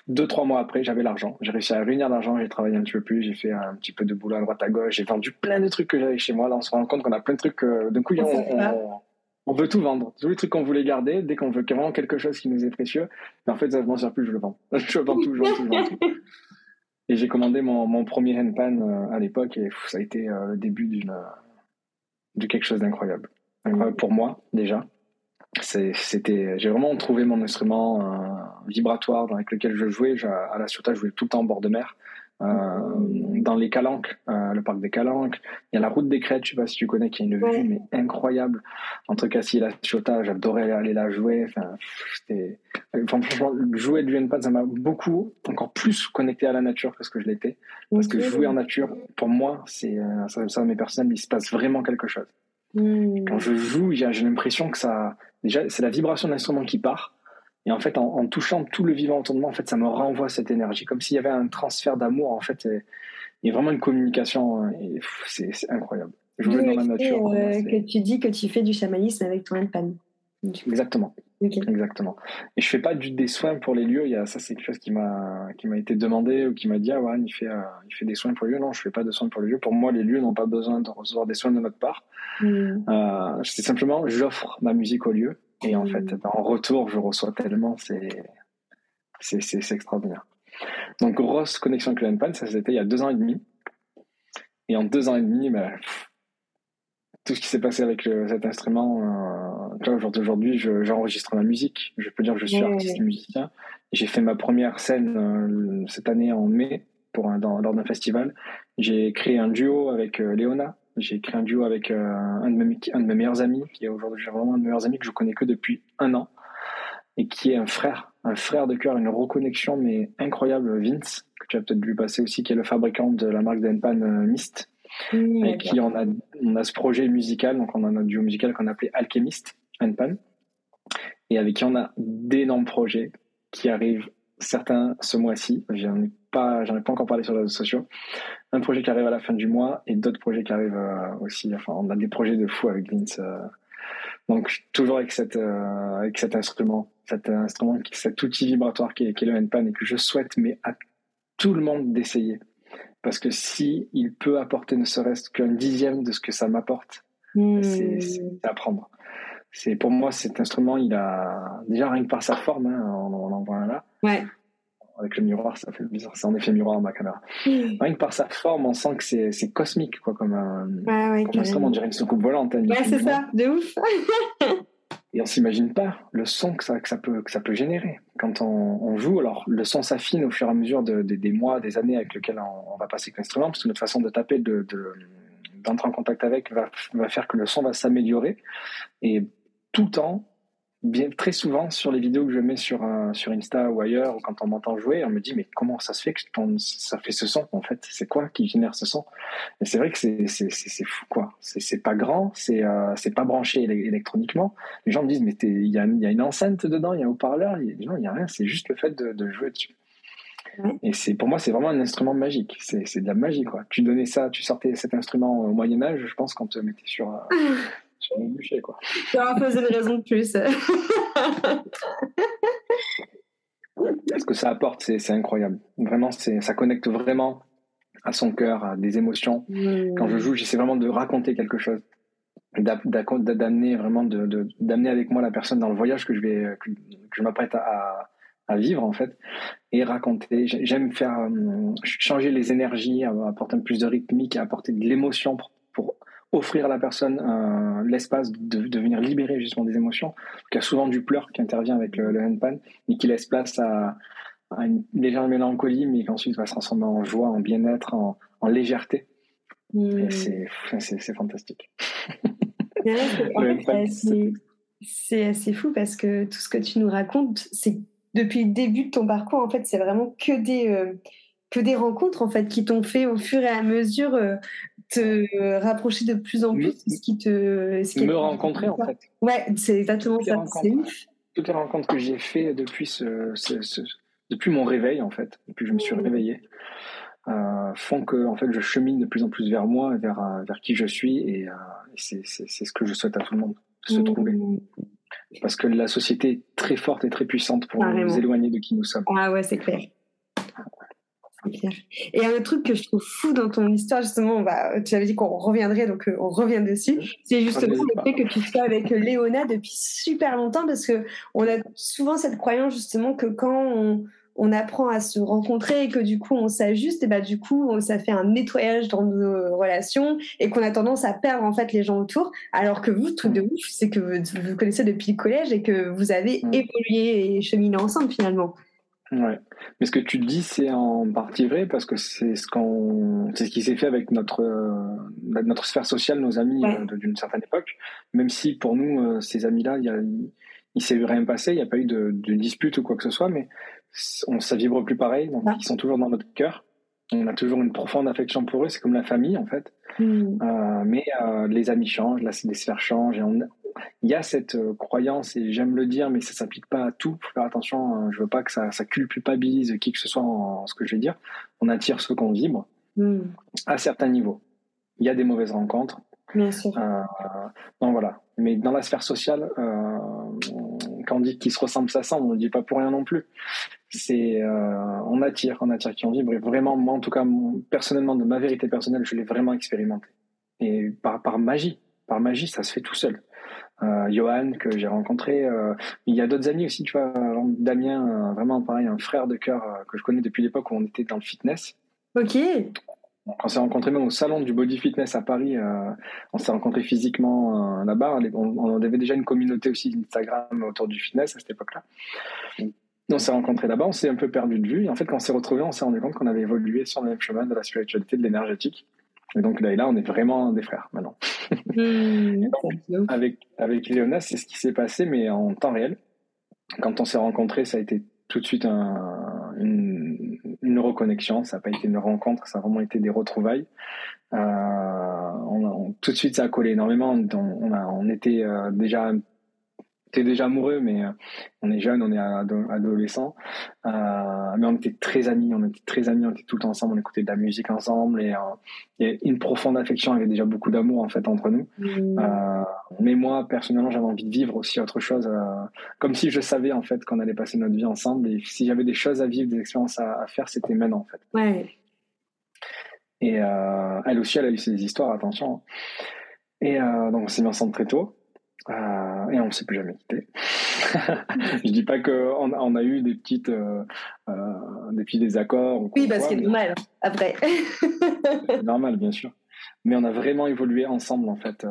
Deux trois mois après, j'avais l'argent. J'ai réussi à réunir l'argent. J'ai travaillé un petit peu plus. J'ai fait un petit peu de boulot à droite à gauche. J'ai vendu plein de trucs que j'avais chez moi. Là, on se rend compte qu'on a plein de trucs. Euh, d'un coup, on, on, on veut tout vendre. Tous les trucs qu'on voulait garder, dès qu'on veut vraiment quelque chose qui nous est précieux, en fait, ça ne m'en sert plus, je le vends. (laughs) je vends tout, je vends tout, je vends tout. Et j'ai commandé mon, mon premier handpan euh, à l'époque et ça a été euh, le début d'une de quelque chose d'incroyable. Incroyable pour moi, déjà. C'était, j'ai vraiment trouvé mon instrument euh, vibratoire avec lequel je jouais. Je, à la Ciotat, je jouais tout le temps en bord de mer. Euh, dans les Calanques, euh, le parc des Calanques. Il y a la route des Crêtes, je sais pas si tu connais, qui a une vue mais incroyable entre Cassis et la Ciotat. J'adorais aller la jouer. Enfin, c'était, enfin, franchement, jouer du handpan, ça m'a beaucoup, encore plus connecté à la nature que ce que je l'étais. Parce que jouer en nature, pour moi, c'est euh, ça, ça mes personnes, il se passe vraiment quelque chose. Mmh. Quand je joue, j'ai l'impression que ça, déjà, c'est la vibration de l'instrument qui part. Et en fait, en, en, touchant tout le vivant autour de moi, en fait, ça me renvoie cette énergie, comme s'il y avait un transfert d'amour. En fait, il y a vraiment une communication. Hein, c'est incroyable. Jouer dans la nature. Euh, que tu dis que tu fais du chamanisme avec ton handpan. Exactement. Okay. Exactement. Et je fais pas du, des soins pour les lieux. Il y a, ça, c'est quelque chose qui m'a, qui m'a été demandé ou qui m'a dit, ah ouais, il fait, euh, il fait des soins pour les lieux. Non, je fais pas de soins pour les lieux. Pour moi, les lieux n'ont pas besoin de recevoir des soins de notre part. Mm. Euh, c'est simplement, j'offre ma musique au lieu et en fait, ben, en retour, je reçois tellement, c'est, c'est, c'est, extraordinaire. Donc, grosse connexion avec le handpan, ça c'était il y a deux ans et demi. Et en deux ans et demi, ben, tout ce qui s'est passé avec le, cet instrument, euh, au jour d'aujourd'hui, j'enregistre ma musique. Je peux dire que je suis artiste et musicien. J'ai fait ma première scène euh, cette année en mai pour un, dans, lors d'un festival. J'ai créé un duo avec euh, Léona, j'ai créé un duo avec euh, un, de mes, un de mes meilleurs amis, qui est aujourd'hui vraiment un de mes meilleurs amis que je connais que depuis un an, et qui est un frère, un frère de cœur, une reconnexion mais incroyable, Vince, que tu as peut-être vu passer aussi, qui est le fabricant de la marque d'Enpan euh, Mist. mmh, avec qui on a, on a ce projet musical, donc on a un duo musical qu'on appelait Alchemist and Pan, et avec qui on a d'énormes projets qui arrivent, certains ce mois-ci, j'en ai pas, j'en ai pas encore parlé sur les réseaux sociaux, un projet qui arrive à la fin du mois et d'autres projets qui arrivent euh, aussi, enfin on a des projets de fou avec Vince, euh. donc toujours avec, cette, euh, avec cet instrument, cet instrument, cet outil vibratoire qui est, qui est le handpan et que je souhaite mais à tout le monde d'essayer parce que si il peut apporter ne serait-ce qu'un dixième de ce que ça m'apporte, hmm. c'est à prendre. C'est pour moi cet instrument, il a déjà rien que par sa forme, hein, on, en voit un là. Ouais. Avec le miroir, ça fait bizarre. C'est en effet miroir ma caméra. Hmm. Rien que par sa forme, on sent que c'est cosmique, quoi, comme un, ouais, comme un instrument, on dirait une soucoupe volante. Hein, ouais, c'est ça, de ouf. (laughs) Et on s'imagine pas le son que ça, que ça, peut, que ça peut générer. Quand on, on joue, alors le son s'affine au fur et à mesure de, des mois, des années avec lesquels on, va passer avec l'instrument, parce que notre façon de taper, de, d'entrer en contact avec, va, va faire que le son va s'améliorer. Et tout le temps, bien, très souvent sur les vidéos que je mets sur, sur Insta ou ailleurs, ou quand on m'entend jouer, on me dit mais comment ça se fait que ça fait ce son en fait? C'est quoi qui génère ce son? Et c'est vrai que c'est, c'est, c'est, fou quoi. C'est, pas grand, c'est, euh, pas branché électroniquement. Les gens me disent mais il y a, y a, une enceinte dedans, il y a un haut-parleur. Non, il y a rien, c'est juste le fait de, de jouer dessus. Et c'est pour moi, c'est vraiment un instrument magique. C'est, c'est de la magie, quoi. Tu donnais ça, tu sortais cet instrument au Moyen Âge, je pense qu'on te mettait sur, euh, (laughs) sur le bûcher, quoi. un peu de raison de plus. (laughs) Ce que ça apporte, c'est incroyable. Vraiment, ça connecte vraiment à son cœur, à des émotions. Mmh. Quand je joue, j'essaie vraiment de raconter quelque chose, d'amener vraiment, d'amener avec moi la personne dans le voyage que je vais, que, je m'apprête à, à, vivre en fait, et raconter. J'aime faire euh, changer les énergies, apporter un plus de rythmique, apporter de l'émotion pour offrir à la personne l'espace de, de, venir libérer justement des émotions. Il y a souvent du pleur qui intervient avec le, le handpan, mais qui laisse place à, à, une légère mélancolie, mais qui ensuite va se transformer en joie, en bien-être, en, en, légèreté. Mmh. C'est fantastique. (laughs) c'est assez fou parce que tout ce que tu nous racontes, c'est depuis le début de ton parcours, en fait, c'est vraiment que des, euh, que des rencontres en fait qui t'ont fait au fur et à mesure euh, te rapprocher de plus en plus de ce qui te ce qui me rencontrer en fait. Ouais c'est exactement ça toutes les rencontres que j'ai fait depuis ce, depuis mon réveil en fait depuis que je me suis réveillé euh, font que en fait je chemine de plus en plus vers moi vers euh, vers qui je suis et, euh, c'est ce que je souhaite à tout le monde se mmh. trouver. Parce que la société est très forte et très puissante pour nous éloigner de qui nous sommes. Ah ouais c'est clair et un autre truc que je trouve fou dans ton histoire, justement, on va, tu avais dit qu'on reviendrait, donc euh, on revient dessus. C'est justement le fait que tu sois avec Léona depuis super longtemps, parce que on a souvent cette croyance justement que quand on, on apprend à se rencontrer et que du coup on s'ajuste, et bah du coup ça fait un nettoyage dans nos relations et qu'on a tendance à perdre en fait les gens autour. Alors que vous, truc de ouf, c'est que vous, vous connaissez depuis le collège et que vous avez mm. évolué et cheminé ensemble finalement. Ouais. Mais ce que tu dis, c'est en partie vrai parce que c'est ce qu'on, c'est ce qui s'est fait avec notre euh, notre sphère sociale, nos amis euh, d'une certaine époque. Même si pour nous, euh, ces amis-là, il, il, il s'est rien passé, il n'y a pas eu de, de, dispute ou quoi que ce soit, mais on ça vibre plus pareil. Donc ils sont toujours dans notre cœur. On a toujours une profonde affection pour eux. C'est comme la famille en fait. Mmh. mais les amis changent, là, les sphères changent et on, il y a cette euh, croyance, et j'aime le dire, mais ça s'applique pas à tout. Faut faire attention, hein. je veux pas que ça, ça culpabilise qui que ce soit en, ce que je vais dire. On attire ce qu'on vibre hmm. à certains niveaux. Il y a des mauvaises rencontres. Bien sûr. Euh, donc voilà. Mais dans la sphère sociale, euh, quand dit qu'ils se ressemblent, ça semble, on ne dit pas pour rien non plus. C'est, euh, on attire, on attire qui on vibre. Et vraiment, moi, en tout cas, personnellement, de ma vérité personnelle, je l'ai vraiment expérimenté. Et par, par magie, par magie, ça se fait tout seul euh, Johan que j'ai rencontré. Euh, il y a d'autres amis aussi, tu vois, Damien, vraiment pareil, un frère de cœur que je connais depuis l'époque où on était dans le fitness. Ok. On s'est rencontrés même au salon du body fitness à Paris. on s'est rencontrés physiquement là-bas. On, avait déjà une communauté aussi d'Instagram autour du fitness à cette époque-là. On s'est rencontrés là-bas, on s'est un peu perdu de vue. Et en fait, quand on s'est retrouvés, on s'est rendu compte qu'on avait évolué sur le même chemin de la spiritualité, de l'énergétique. Et donc là, là, on est vraiment des frères maintenant. (laughs) Mmh, avec, avec Léona, c'est ce qui s'est passé, mais en temps réel. Quand on s'est rencontrés, ça a été tout de suite un, une, reconnexion, ça n'a pas été une rencontre, ça a vraiment été des retrouvailles. On, tout de suite, ça a collé énormément. On, on était déjà était déjà amoureux, mais euh, on est jeune, on est adolescent. Euh, mais on était très amis, on était très amis, on était tout le temps ensemble, on écoutait de la musique ensemble et, euh, une profonde affection, il y avait déjà beaucoup d'amour en fait entre nous. Mmh. Euh, mais moi, personnellement, j'avais envie de vivre aussi autre chose, euh, comme si je savais en fait qu'on allait passer notre vie ensemble et si j'avais des choses à vivre, des expériences à, à faire, c'était maintenant en fait. Ouais. Et elle aussi, elle a eu ses histoires, attention. Et donc on s'est mis ensemble très tôt. Euh, et on ne s'est plus jamais quitté. (laughs) je dis pas qu'on on a eu des petites, euh, euh, des petits désaccords. Oui, parce que c'est normal après. c'est normal, bien sûr. Mais on a vraiment évolué ensemble en fait.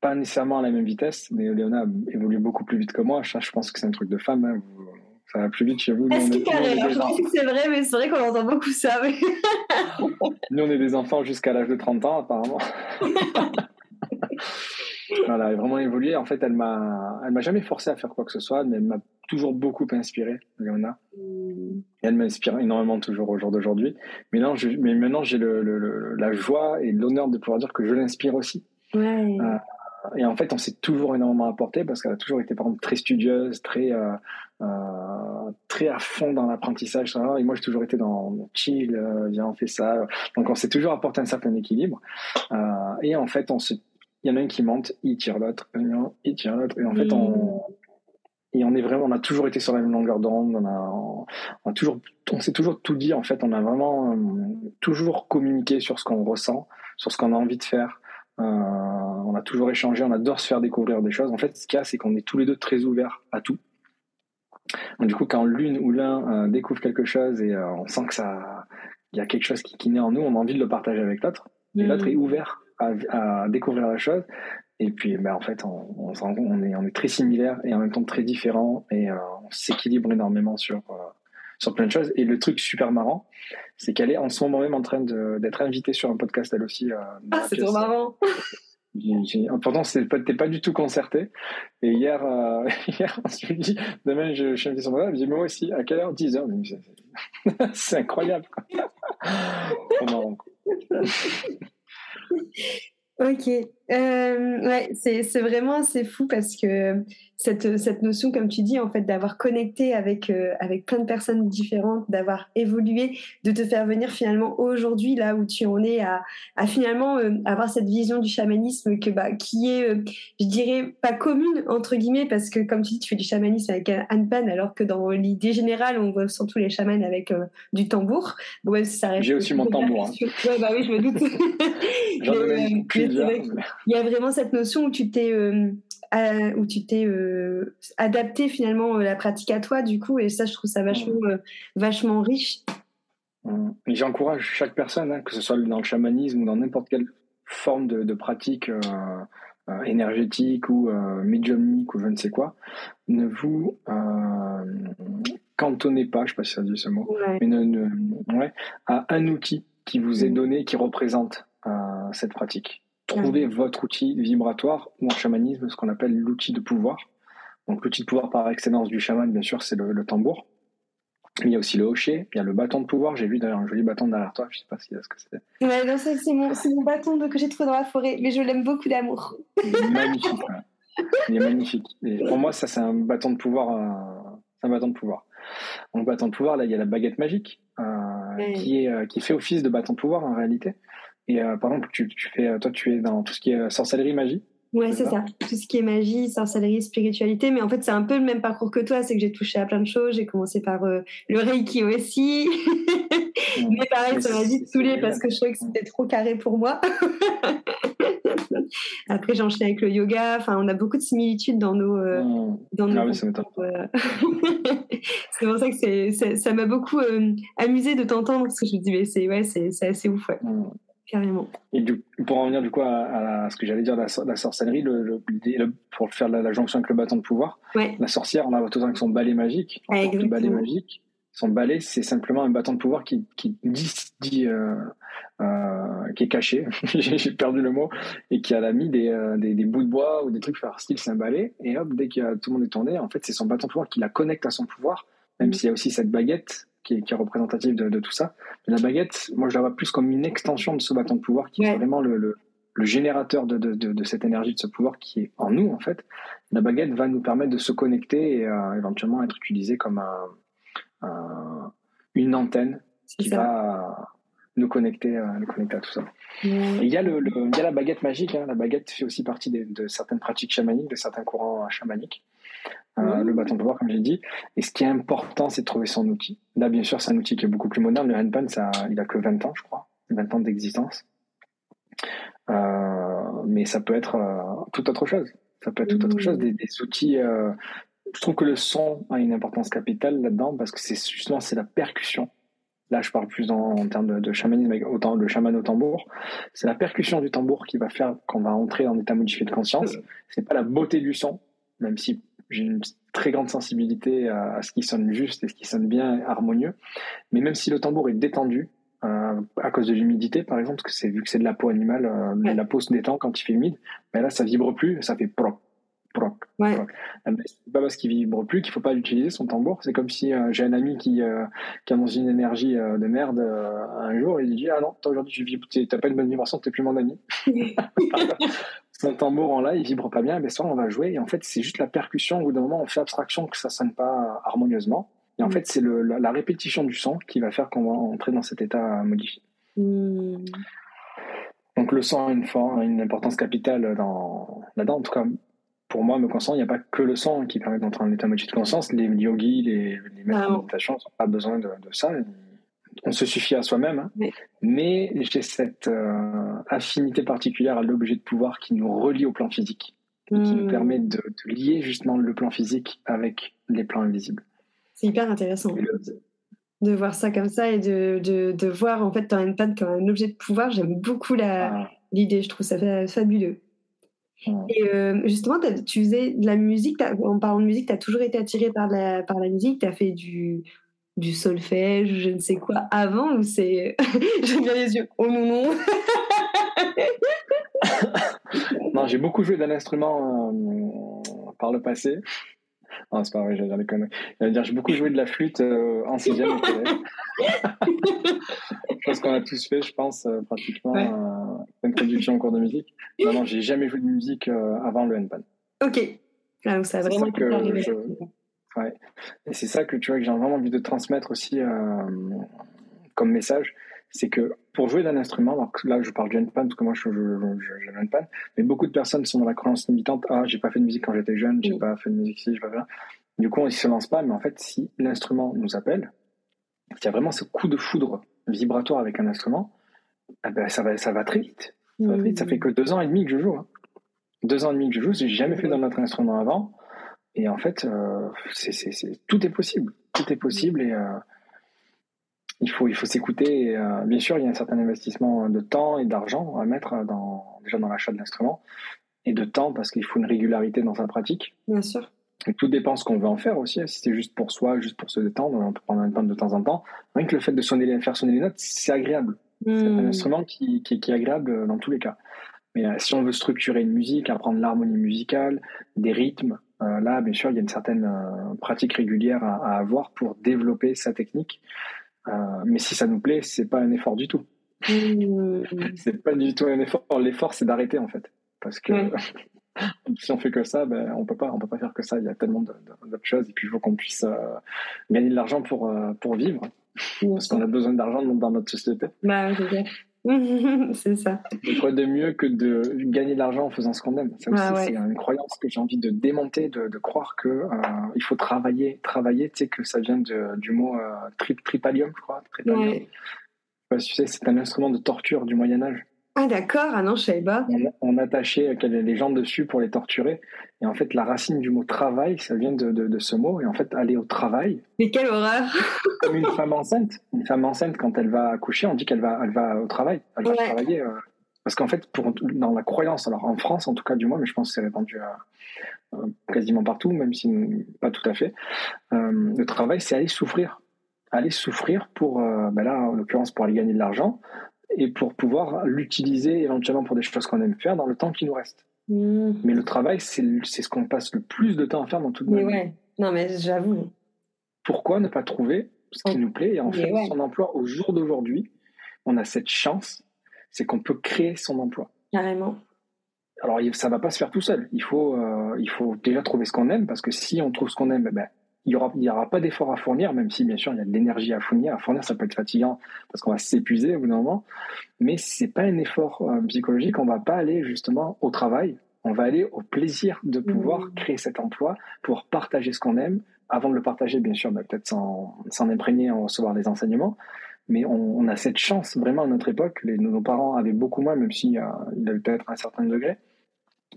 pas nécessairement à la même vitesse, mais Léona a évolué beaucoup plus vite que moi. Je, je pense que c'est un truc de femme. Hein. Ça va plus vite chez vous. Est-ce que Je pense que c'est vrai, mais c'est vrai qu'on entend beaucoup ça. nous, on est des enfants jusqu'à l'âge de 30 ans, apparemment. (laughs) elle a vraiment évolué. En fait, elle m'a, elle m'a jamais forcé à faire quoi que ce soit, mais elle m'a toujours beaucoup inspiré, Léona. Mm. Et elle m'inspire énormément toujours au jour d'aujourd'hui. Mais, non, mais maintenant, j'ai le, la joie et l'honneur de pouvoir dire que je l'inspire aussi. Ouais. Euh, et en fait, on s'est toujours énormément apporté parce qu'elle a toujours été, par exemple, très studieuse, très, euh, euh, très à fond dans l'apprentissage. Et moi, j'ai toujours été dans chill, viens, on fait ça. Donc, on s'est toujours apporté un certain équilibre. et en fait, on s'est il y en a un qui monte, il tire l'autre, il tire l'autre. Et en fait, on, et on est vraiment, on a toujours été sur la même longueur d'onde. On a, on a toujours, on s'est toujours tout dit. En fait, on a vraiment euh, toujours communiqué sur ce qu'on ressent, sur ce qu'on a envie de faire. Euh, on a toujours échangé. On adore se faire découvrir des choses. En fait, ce qu'il y a, c'est qu'on est tous les deux très ouverts à tout. du coup, quand l'une ou l'un euh, découvre quelque chose et on sent que ça, il y a quelque chose qui, qui naît en nous, on a envie de le partager avec l'autre. Et l'autre est ouvert à, découvrir la chose. Et puis, ben, en fait, on, on, on, est, on est très similaires et en même temps très différents et euh, on s'équilibre énormément sur, euh, sur plein de choses. Et le truc super marrant, c'est qu'elle est en ce moment même en train d'être invitée sur un podcast, elle aussi. Euh, ah, c'est trop marrant! (laughs) pourtant, t'es pas du tout concerté. Et hier, (laughs) hier on se dit, demain, je, je suis invité sur elle me dit, moi aussi, à quelle heure? 10 heures. (laughs) C'est incroyable. Quoi. Ok, euh, ouais, c'est vraiment assez fou parce que cette, cette notion, comme tu dis, en fait, d'avoir connecté avec, euh, avec plein de personnes différentes, d'avoir évolué, de te faire venir finalement aujourd'hui, là où tu en es, à, à finalement euh, avoir cette vision du chamanisme que, bah, qui est, euh, je dirais, pas commune, entre guillemets, parce que comme tu dis, tu fais du chamanisme avec Anne Pan, alors que dans l'idée générale, on voit surtout les chamans avec du tambour. Ouais, J'ai aussi mon (laughs) tambour. Hein. Ouais, bah oui, je me doute. Il y a vraiment cette notion où tu t'es euh, où tu t'es euh, adapté finalement euh, la pratique à toi du coup et ça je trouve ça vachement vachement riche. J'encourage chaque personne hein, que ce soit dans le chamanisme ou dans n'importe quelle forme de, pratique énergétique ou médiumnique ou je ne sais quoi ne vous cantonnez pas je sais pas si ça dit ce mot mais ne, ouais, à un outil qui vous est mm. donné qui représente cette pratique Trouvez votre outil vibratoire ou en chamanisme ce qu'on appelle l'outil de pouvoir. Donc l'outil de pouvoir par excellence du chaman, bien sûr, c'est le, tambour. Il y a aussi le hocher, il y a le bâton de pouvoir. J'ai vu d'ailleurs un joli bâton derrière toi, je sais pas si ce que c'est. Ouais, c'est mon, mon, bâton que j'ai trouvé dans la forêt, mais je l'aime beaucoup d'amour. Il est magnifique. Il est magnifique. Et pour moi, ça c'est un bâton de pouvoir. Euh, un bâton de pouvoir. Donc bâton de pouvoir, là, il y a la baguette magique euh, qui est euh, qui fait office de bâton de pouvoir en réalité. Et euh, par exemple, tu, tu, fais, toi, tu es dans tout ce qui est sorcellerie, magie. Ouais, c'est ça? Tout ce qui est magie, sorcellerie, spiritualité. Mais en fait, c'est un peu le même parcours que toi. C'est que j'ai touché à plein de choses. J'ai commencé par euh, le Reiki aussi. (laughs) mais pareil, ça m'a vite saoulé parce que je trouvais que c'était trop carré pour moi. (laughs) Après, j'ai enchaîné avec le yoga. Enfin, on a beaucoup de similitudes dans nos. Euh, mmh. dans nos ah oui, (laughs) c'est pour ça que c'est, ça m'a beaucoup amusé de t'entendre parce que je me dis, mais c'est, ouais, c'est, assez ouf. Ouais. Mmh carrément. Et pour en revenir du coup à, ce que j'allais dire de la, sorcellerie, le, pour faire la, jonction avec le bâton de pouvoir, la sorcière, on a tout avec son balai magique. le balai magique, son balai, c'est simplement un bâton de pouvoir qui, qui dit, euh, euh, qui est caché, (laughs) j'ai perdu le mot, et qui a mis euh, des, des, bouts de bois ou des trucs style, c'est un balai, et hop, dès que tout le monde est tourné, en fait, c'est son bâton de pouvoir qui la connecte à son pouvoir, même mm. s'il y a aussi cette baguette qui est, représentative de, tout ça. la baguette, moi, je la vois plus comme une extension de ce bâton de pouvoir qui est vraiment le, générateur de, cette énergie, de ce pouvoir qui est en nous, en fait. La baguette va nous permettre de se connecter et euh, éventuellement être utilisée comme une antenne qui va nous connecter, euh, nous connecter à tout ça. Il y, a le, y a la baguette magique. Hein. La baguette fait aussi partie de, certaines pratiques chamaniques, de certains courants chamaniques. Euh, le bâton de pouvoir, comme j'ai dit. Et ce qui est important, c'est de trouver son outil. Là, bien sûr, c'est un outil qui est beaucoup plus moderne. Le handpan, ça, il a que 20 ans, je crois. 20 ans d'existence. Euh, mais ça peut être tout autre chose. Ça peut être tout autre chose. Des, des outils. je trouve que le son a une importance capitale là-dedans parce que c'est justement c'est la percussion Là, je parle plus en, termes de, chamanisme, avec autant le chaman au tambour. C'est la percussion du tambour qui va faire qu'on va entrer dans état modifié de conscience. C'est pas la beauté du son, même si j'ai une très grande sensibilité à, ce qui sonne juste et ce qui sonne bien, harmonieux. Mais même si le tambour est détendu, euh, à cause de l'humidité, par exemple, parce que c'est vu que c'est de la peau animale, euh, la peau se détend quand il fait humide, mais là, ça vibre plus, ça fait proc, Ouais. Ah, c'est pas parce qu'il vibre plus qu'il faut pas l'utiliser son tambour. C'est comme si euh, j'ai un ami qui, euh, qui a dans une énergie euh, de merde un jour et il dit ah non aujourd'hui tu vibre, t'as pas une bonne vibration, t'es plus mon ami. (laughs) (laughs) son tambour en là il vibre pas bien, mais soit on va jouer et en fait c'est juste la percussion. Au bout d'un moment on fait abstraction que ça sonne pas harmonieusement. Et en mm. fait c'est la, répétition du son qui va faire qu'on va entrer dans cet état modifié. Mm. Donc le son a une, une importance capitale dans, là-dedans. En tout cas, pour moi, me concernant, il n'y a pas que le sang qui permet d'entrer en état modifié de conscience. Les yogis, les, les maîtres de méditation n'ont pas besoin de, ça. On se suffit à soi-même. Hein. Mais j'ai cette euh, affinité particulière à l'objet de pouvoir qui nous relie au plan physique et qui nous hmm. permet de, lier justement le plan physique avec les plans invisibles. C'est hyper intéressant. De voir ça comme ça et de, de, voir en fait dans une panne comme un objet de pouvoir. J'aime beaucoup ah. l'idée, je trouve ça fabuleux. Et euh, justement, tu faisais de la musique, en parlant de musique, tu as toujours été attiré par la, par la musique, tu as fait du, du solfège, je ne sais quoi, avant ou c'est. (laughs) J'aime bien les yeux. Oh non, non Non, j'ai beaucoup joué d'un instrument euh, par le passé. Non, c'est pas vrai, j'allais dire les conneries. dire, j'ai beaucoup joué de la flûte euh, en sixième au collège. (laughs) Chose qu'on a tous fait, je pense, pratiquement, ouais. Euh, introduction en cours de musique. (laughs) Non, non, j'ai jamais joué de musique euh, avant le handpan. Ok. Ah, ça a vraiment que je... ouais. Et c'est ça que tu vois que j'ai vraiment envie de transmettre aussi comme message c'est que pour jouer d'un instrument, donc là je parle du handpan parce que moi je joue je, handpan, mais beaucoup de personnes sont dans la croyance limitante ah j'ai pas fait de musique quand j'étais jeune, j'ai pas fait de musique si, je pas faire. Du coup on ne se lance pas, mais en fait si l'instrument nous appelle, s'il y a vraiment ce coup de foudre vibratoire avec un instrument, eh ben, ça va ça va très vite. Ça, va très vite. ça fait que deux ans et demi que je joue. Hein. Deux ans et demi que je joue, j'ai jamais fait d'un autre instrument avant. Et en fait, euh, c'est, tout est possible. Tout est possible et euh, il faut, il faut s'écouter. Euh, bien sûr, il y a un certain investissement de temps et d'argent à mettre dans, déjà dans l'achat de l'instrument et de temps parce qu'il faut une régularité dans sa pratique. Bien sûr. Et tout dépend ce qu'on veut en faire aussi. Si c'est juste pour soi, juste pour se détendre, on peut prendre un temps de temps en temps. Rien que le fait de sonner, faire sonner les notes, c'est agréable. C'est un hmm. instrument qui, qui, qui, est agréable dans tous les cas. Mais euh, si on veut structurer une musique, apprendre l'harmonie musicale, des rythmes, euh, là, bien sûr, il y a une certaine pratique régulière à, à, avoir pour développer sa technique. Euh, mais si ça nous plaît, c'est pas un effort du tout. Mmh. (laughs) c'est pas du tout un effort. L'effort, c'est d'arrêter en fait, parce que (laughs) si on fait que ça, ben, on peut pas, on peut pas faire que ça. Il y a tellement d'autres choses, et puis il faut qu'on puisse euh, gagner de l'argent pour euh, pour vivre, parce qu'on a besoin d'argent dans notre société. Bah, (laughs) c'est ça. quoi de mieux que de gagner de l'argent en faisant ce qu'on aime? Ça aussi, c'est une croyance que j'ai envie de démonter, de, de croire que euh, il faut travailler, travailler. Tu sais que ça vient de, du mot euh, trip, tripalium, je crois. Tripalium. tu sais, c'est un instrument de torture du Moyen Âge. Ah d'accord, ah non, je savais pas. On, attachait les gens dessus pour les torturer. Et en fait, la racine du mot travail, ça vient de, de, ce mot. Et en fait, aller au travail. Mais quelle horreur Comme une femme enceinte. Une femme enceinte, quand elle va accoucher, on dit qu'elle va, elle va au travail. Elle va travailler. Euh. parce qu'en fait, pour, dans la croyance, alors en France en tout cas du moins, mais je pense que c'est répandu euh, quasiment partout, même si pas tout à fait, euh, le travail, c'est aller souffrir. Aller souffrir pour, ben là, en l'occurrence, pour aller gagner de l'argent et pour pouvoir l'utiliser éventuellement pour des choses qu'on aime faire dans le temps qui nous reste. Mmh. Mais le travail, c'est ce qu'on passe le plus de temps à faire dans toute notre vie. Ouais. Non, mais j'avoue. Pourquoi ne pas trouver ce qui nous plaît. Et en fait, son emploi au jour d'aujourd'hui, on a cette chance, c'est qu'on peut créer son emploi. Carrément. Alors, ça va pas se faire tout seul. Il faut, euh, il faut déjà trouver ce qu'on aime, parce que si on trouve ce qu'on aime, ben, il y aura, pas d'effort à fournir, même si bien sûr il y a de l'énergie à fournir. À fournir, ça peut être fatigant parce qu'on va s'épuiser au bout d'un moment, mais c'est pas un effort euh, psychologique. On va pas aller justement au travail. On va aller au plaisir de pouvoir mmh. créer cet emploi, pour partager ce qu'on aime. Avant de le partager, bien sûr, bah, peut-être s'en imprégner, en recevoir des enseignements, mais on, a cette chance vraiment à notre époque. Les, nos parents avaient beaucoup moins, même s'il euh, il a peut-être un certain degré.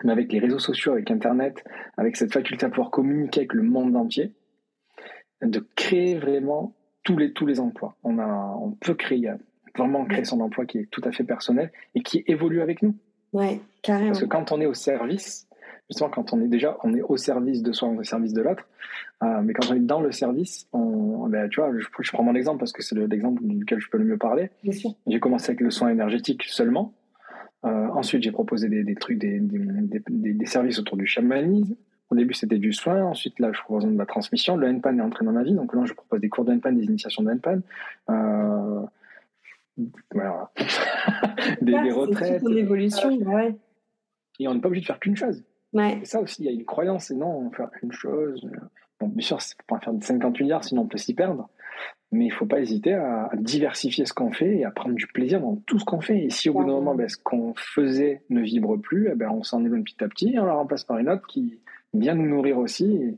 Mais avec les réseaux sociaux, avec Internet, avec cette faculté à pouvoir communiquer avec le monde entier, de créer vraiment tous les, tous les emplois. On, a, on peut créer, vraiment créer son emploi qui est tout à fait personnel et qui évolue avec nous. Ouais, carrément. Parce que quand on est au service, justement, quand on est déjà, on est au service de soi, au service de l'autre. Euh, mais quand on est dans le service, on, ben, tu vois, je, je prends mon exemple parce que c'est l'exemple duquel je peux le mieux parler. J'ai commencé avec le soin énergétique seulement. Euh, ensuite, j'ai proposé des, des trucs, des, des, des, services autour du chamanisme. Au début, c'était du soin. Ensuite, là, je propose de la transmission. Le NPAN est entré dans ma vie. Donc là, je propose des cours de NPAN, des initiations de NPAN. Euh, voilà. (laughs) des, des retraites. Une évolution, ouais. Et on n'est pas obligé de faire qu'une chose. Ouais. Et ça aussi, il y a une croyance, et non, on faire une chose. Bon, bien sûr, c'est pas faire 50 milliards, sinon on peut s'y perdre. Mais il faut pas hésiter à, diversifier ce qu'on fait et à prendre du plaisir dans tout ce qu'on fait. Et si au bout d'un moment, ben, ce qu'on faisait ne vibre plus, eh ben, on s'en éloigne petit à petit et on la remplace par une autre qui vient nous nourrir aussi.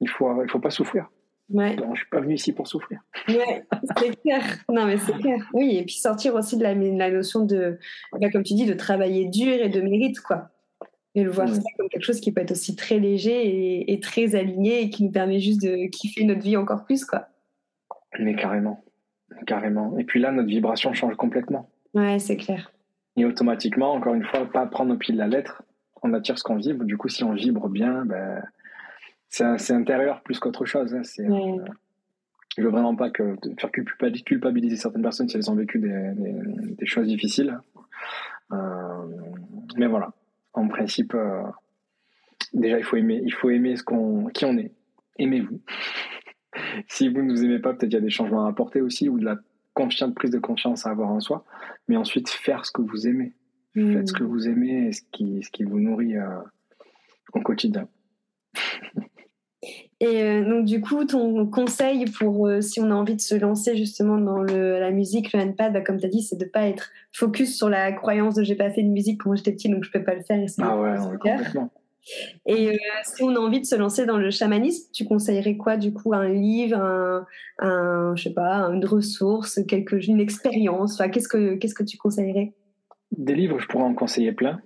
il faut, il faut pas souffrir. Ouais. je suis pas venu ici pour souffrir. Ouais, c'est clair. Non, mais c'est clair. Oui, et puis sortir aussi de la, la notion de, bah, comme tu dis, de travailler dur et de mérite, quoi. Et le voir ça comme quelque chose qui peut être aussi très léger et, très aligné et qui nous permet juste de kiffer notre vie encore plus, quoi. Mais carrément. Carrément. Et puis là, notre vibration change complètement. Ouais, c'est clair. Et automatiquement, encore une fois, pas prendre au pied de la lettre, on attire ce qu'on vibre. Du coup, si on vibre bien, ben, c'est intérieur plus qu'autre chose. Hein. C'est, euh, je veux vraiment pas que de faire culpabiliser certaines personnes si elles ont vécu des, des, choses difficiles. Euh, mais voilà, en principe, euh, déjà il faut aimer, il faut aimer ce qu'on, qui on est. Aimez-vous. (laughs) si vous ne nous aimez pas, peut-être il y a des changements à apporter aussi ou de la confiance, prise de confiance à avoir en soi. Mais ensuite, faire ce que vous aimez. Faites ce que vous aimez et ce qui, ce qui vous nourrit au quotidien. Et euh, donc, du coup, ton conseil pour euh, si on a envie de se lancer justement dans le, la musique, le handpad, bah, comme tu as dit, c'est de ne pas être focus sur la croyance de j'ai pas fait de musique quand j'étais petit, donc je peux pas le faire. Et ah ouais, complètement. Et euh, si on a envie de se lancer dans le chamanisme, tu conseillerais quoi du coup? Un livre, un, un je sais pas, une ressource, quelque, une expérience? Enfin, qu'est-ce que qu'est-ce que tu conseillerais? Des livres, je pourrais en conseiller plein.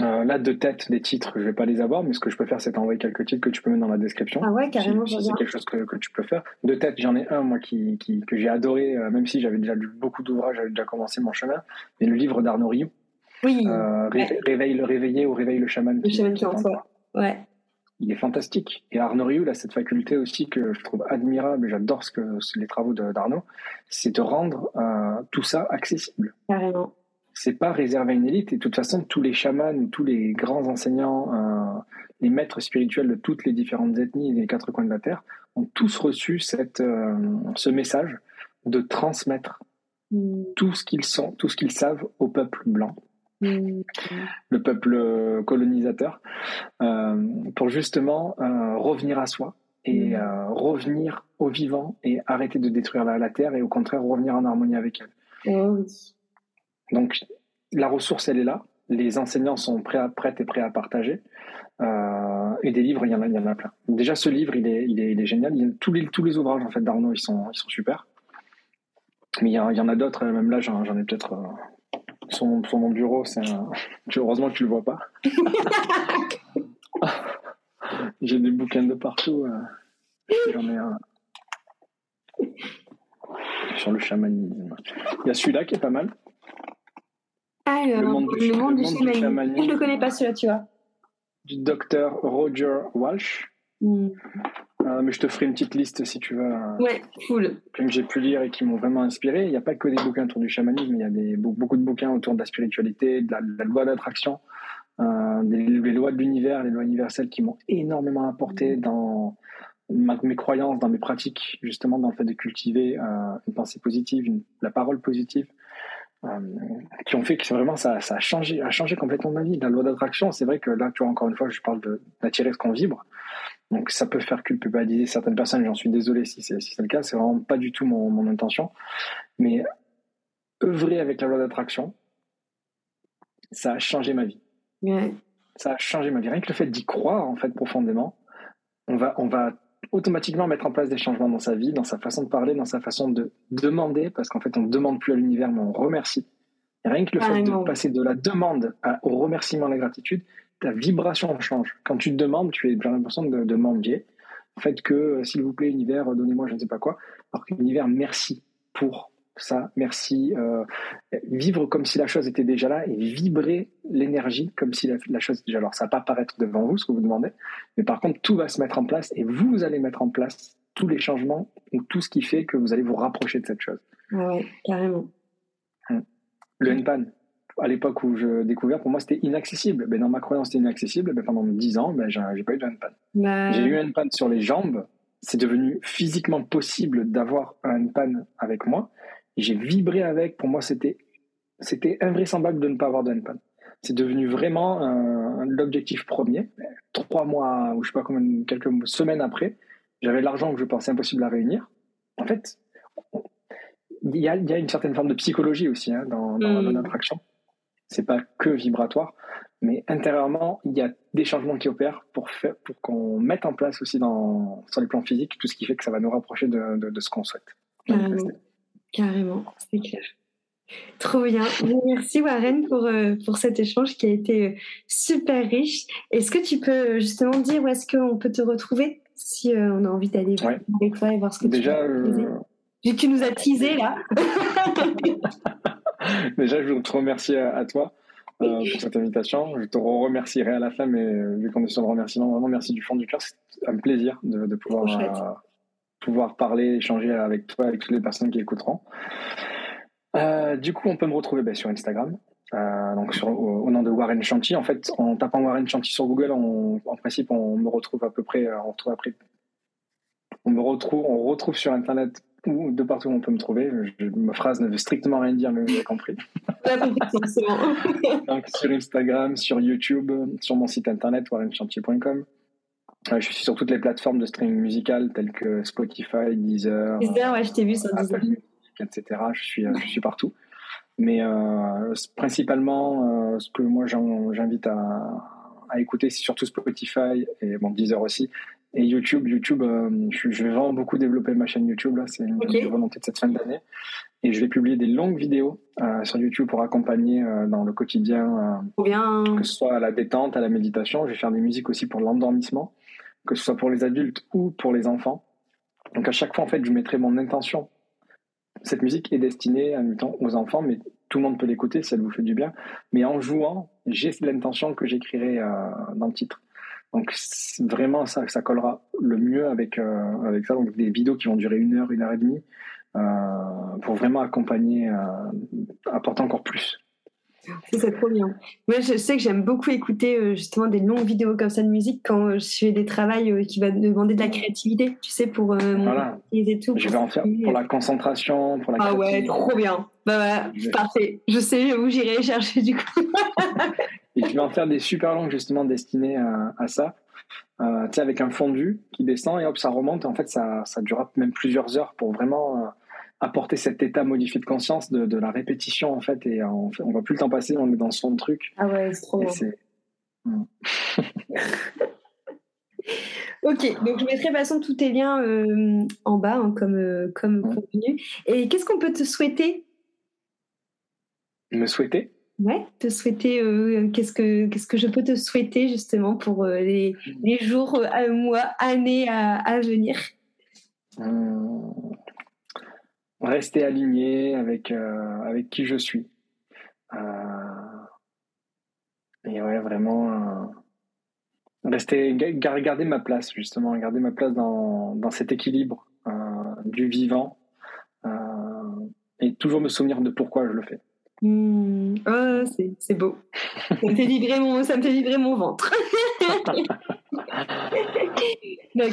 Euh, là, de tête, des titres, je vais pas les avoir, mais ce que je peux faire, c'est t'envoyer quelques titres que tu peux mettre dans la description. Ah ouais, carrément. Si, c'est quelque chose que, que, tu peux faire. De tête, j'en ai un, moi, qui, qui que j'ai adoré, euh, même si j'avais déjà lu beaucoup d'ouvrages, j'avais déjà commencé mon chemin, mais le livre d'Arnaud Rioux. Oui. Euh, Réveille le réveillé ou Réveille le chaman. Le chaman qui en toi. Ouais. Il est fantastique. Et Arnaud Rioux, il a cette faculté aussi que je trouve admirable, et j'adore ce que les travaux d'Arnaud, c'est de rendre tout ça accessible. Carrément c'est pas réservé à une élite. Et de toute façon, tous les chamans ou tous les grands enseignants, euh, les maîtres spirituels de toutes les différentes ethnies et les quatre coins de la terre ont tous reçu cette, euh, ce message de transmettre mm. tout ce qu'ils sont, tout ce qu'ils savent au peuple blanc. Mm. le peuple colonisateur, euh, pour justement revenir à soi et mm. revenir au vivant et arrêter de détruire la, la, terre et au contraire revenir en harmonie avec elle. Oh donc, la ressource, elle est là. Les enseignants sont prêts, à, et prêts à partager. Euh, et des livres, il y en a, il y en a plein. Déjà, ce livre, il est, il est, il est génial. Il a, tous, les, tous les ouvrages en fait d'Arnaud, ils sont, ils sont super. Mais il y, en a d'autres. Même là, j'en, ai peut-être. Euh, sur, sur, mon bureau, c'est un... (laughs) heureusement que tu le vois pas. (laughs) J'ai des bouquins de partout. Euh. J'en ai un sur le chamanisme. Il y a celui-là qui est pas mal. Le, monde, du, chamanisme. Je ne le connais pas celui-là, tu vois. Du docteur Roger Walsh. Hmm. Euh, mais je te ferai une petite liste si tu veux. Ouais, cool. Que j'ai pu lire et qui m'ont vraiment inspiré. Il n'y a pas que des bouquins autour du chamanisme, il y a des, beaucoup de bouquins autour de la spiritualité, de la, loi d'attraction, euh, des, les lois de l'univers, les lois universelles qui m'ont énormément apporté dans, mes croyances, dans mes pratiques, justement dans le fait de cultiver une pensée positive, la parole positive, qui ont fait que vraiment ça, ça, a changé, a changé complètement ma vie. La loi d'attraction, c'est vrai que là, tu vois, encore une fois, je parle d'attirer ce qu'on vibre. Donc ça peut faire culpabiliser certaines personnes, j'en suis désolé si c'est si le cas, c'est vraiment pas du tout mon, mon intention. Mais œuvrer avec la loi d'attraction, ça a changé ma vie. Ça a changé ma vie. Rien que le fait d'y croire, en fait, profondément, on va, on va automatiquement mettre en place des changements dans sa vie, dans sa façon de parler, dans sa façon de demander, parce qu'en fait, on ne demande plus à l'univers, mais on remercie. rien que le fait de passer de la demande au remerciement, à la gratitude, ta vibration change. Quand tu demandes, tu as l'impression de demander. Faites que, euh, s'il vous plaît, univers, donnez-moi je ne sais pas quoi. Alors que l'univers, merci pour ça, merci. Euh, vivre comme si la chose était déjà là et vibrer l'énergie comme si la, chose était déjà là. Alors, ça va pas apparaître devant vous, ce que vous demandez, mais par contre, tout va se mettre en place et vous allez mettre en place tous les changements ou tout ce qui fait que vous allez vous rapprocher de cette chose. Oui, carrément. Hum. Le NPAN, à l'époque où je découvrais, pour moi, c'était inaccessible. Ben, dans ma croyance, c'était inaccessible. Ben, pendant 10 ans, ben, j'ai pas eu de NPAN. Bah j'ai eu un NPAN sur les jambes. C'est devenu physiquement possible d'avoir un NPAN avec moi j'ai vibré avec. Pour moi, c'était c'était invraisemblable de ne pas avoir de NPAN. C'est devenu vraiment l'objectif premier. Trois mois, ou je sais pas combien, quelques semaines après, j'avais l'argent que je pensais impossible à réunir. En fait, il y a, y a, une certaine forme de psychologie aussi hein, dans, dans mmh. notre action. C'est pas que vibratoire, mais intérieurement, il y a des changements qui opèrent pour, faire, pour qu'on mette en place aussi dans, sur les plans physiques tout ce qui fait que ça va nous rapprocher de, de, ce qu'on souhaite. Carrément, c'est clair. Trop bien. Merci Warren pour, euh, pour cet échange qui a été euh, super riche. Est-ce que tu peux euh, justement dire où est-ce qu'on peut te retrouver si on a envie d'aller avec toi et voir ce que Déjà, tu Vu que tu nous as teasé là. (laughs) Déjà, je veux te remercier à, toi pour cette invitation. Je te remercierai à la fin, mais vu qu'on est sur le remerciement, vraiment merci du fond du cœur. C'est un plaisir de, de pouvoir pouvoir parler, échanger avec toi, avec toutes les personnes qui écouteront. Euh, du coup, on peut me retrouver ben, sur Instagram, euh, donc sur, au, nom de Warren Chanty. En fait, en tapant Warren Chanty sur Google, on, en principe, on me retrouve à peu près, euh, on retrouve après, on me retrouve, on retrouve sur Internet ou de partout où on peut me trouver. ma phrase ne veut strictement rien dire, mais vous avez compris. (laughs) donc sur Instagram, sur YouTube, sur mon site internet warrenchanty.com je suis sur toutes les plateformes de streaming musical telles que Spotify, Deezer, Deezer ouais, je t'ai vu sur Deezer. etc. Je suis, euh, je suis partout. Mais euh, principalement, euh, ce que moi j'invite à, à, écouter, c'est surtout Spotify et bon, Deezer aussi. Et YouTube, YouTube, je, vais vraiment beaucoup développer ma chaîne YouTube. Là, c'est une volonté de cette fin d'année. Et je vais publier des longues vidéos sur YouTube pour accompagner dans le quotidien, bien. que ce soit à la détente, à la méditation. Je vais faire des musiques aussi pour l'endormissement que ce soit pour les adultes ou pour les enfants. Donc à chaque fois, en fait, je mettrai mon intention. Cette musique est destinée à temps aux enfants, mais tout le monde peut l'écouter si elle vous fait du bien. Mais en jouant, j'ai l'intention que j'écrirai euh, dans le titre. Donc vraiment, ça, ça collera le mieux avec, euh, avec ça. Donc des vidéos qui vont durer une heure, une heure et demie, euh, pour vraiment accompagner, apporter encore plus. C'est trop bien. Moi, je sais que j'aime beaucoup écouter euh, justement des longues vidéos comme ça de musique quand euh, je fais des travaux euh, qui vont demander de la créativité, tu sais, pour voilà. et tout. Je vais en faire pour la concentration, pour la Ah ouais, trop bien. Bah parfait. Je sais où j'irai (laughs) chercher du coup. et je vais en faire des super longues justement destinées à, à ça. tu sais, avec un fondu qui descend et hop, ça remonte. En fait, ça, ça durera même plusieurs heures pour vraiment apporter cet état modifié de conscience de, de la répétition en fait et on, on voit plus le temps passer on est dans son truc. Ah ouais c'est trop hmm. (laughs) ok donc je mettrai de toute façon tous tes liens euh, en bas hein, comme euh, comme contenu et qu'est-ce qu'on peut te souhaiter? Me souhaiter? Ouais te souhaiter euh, qu'est-ce que qu'est-ce que je peux te souhaiter justement pour les, les jours mois années à, à venir? Hmm rester aligné avec, euh, avec qui je suis. Euh, et ouais, vraiment euh, rester, garder ma place, justement, garder ma place dans, dans cet équilibre du vivant et toujours me souvenir de pourquoi je le fais. Mmh. Oh, c'est beau. ça, me fait vibrer mon, ça me fait vibrer mon ventre. (laughs) Bah,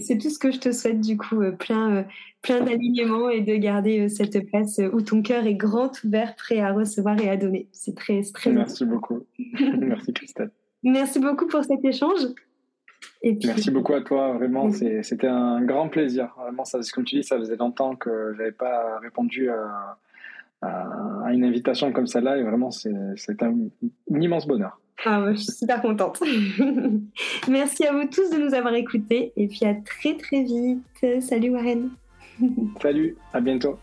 c'est tout ce que je te souhaite du coup, euh, plein, euh, plein d'alignement et de garder euh, cette place où ton cœur est grand ouvert, prêt à recevoir et à donner. C'est très, très. Merci beaucoup. (laughs) Merci Christelle. Merci beaucoup pour cet échange. Et Merci beaucoup à toi, vraiment, c'était un grand plaisir. Vraiment, ça, comme tu dis, ça faisait longtemps que je n'avais pas répondu à, à, une invitation comme celle-là et vraiment, c'est un, un immense bonheur. Ah, je suis super contente. (laughs) Merci à vous tous de nous avoir écoutés et puis à très très vite. Salut Warren. Salut, à bientôt.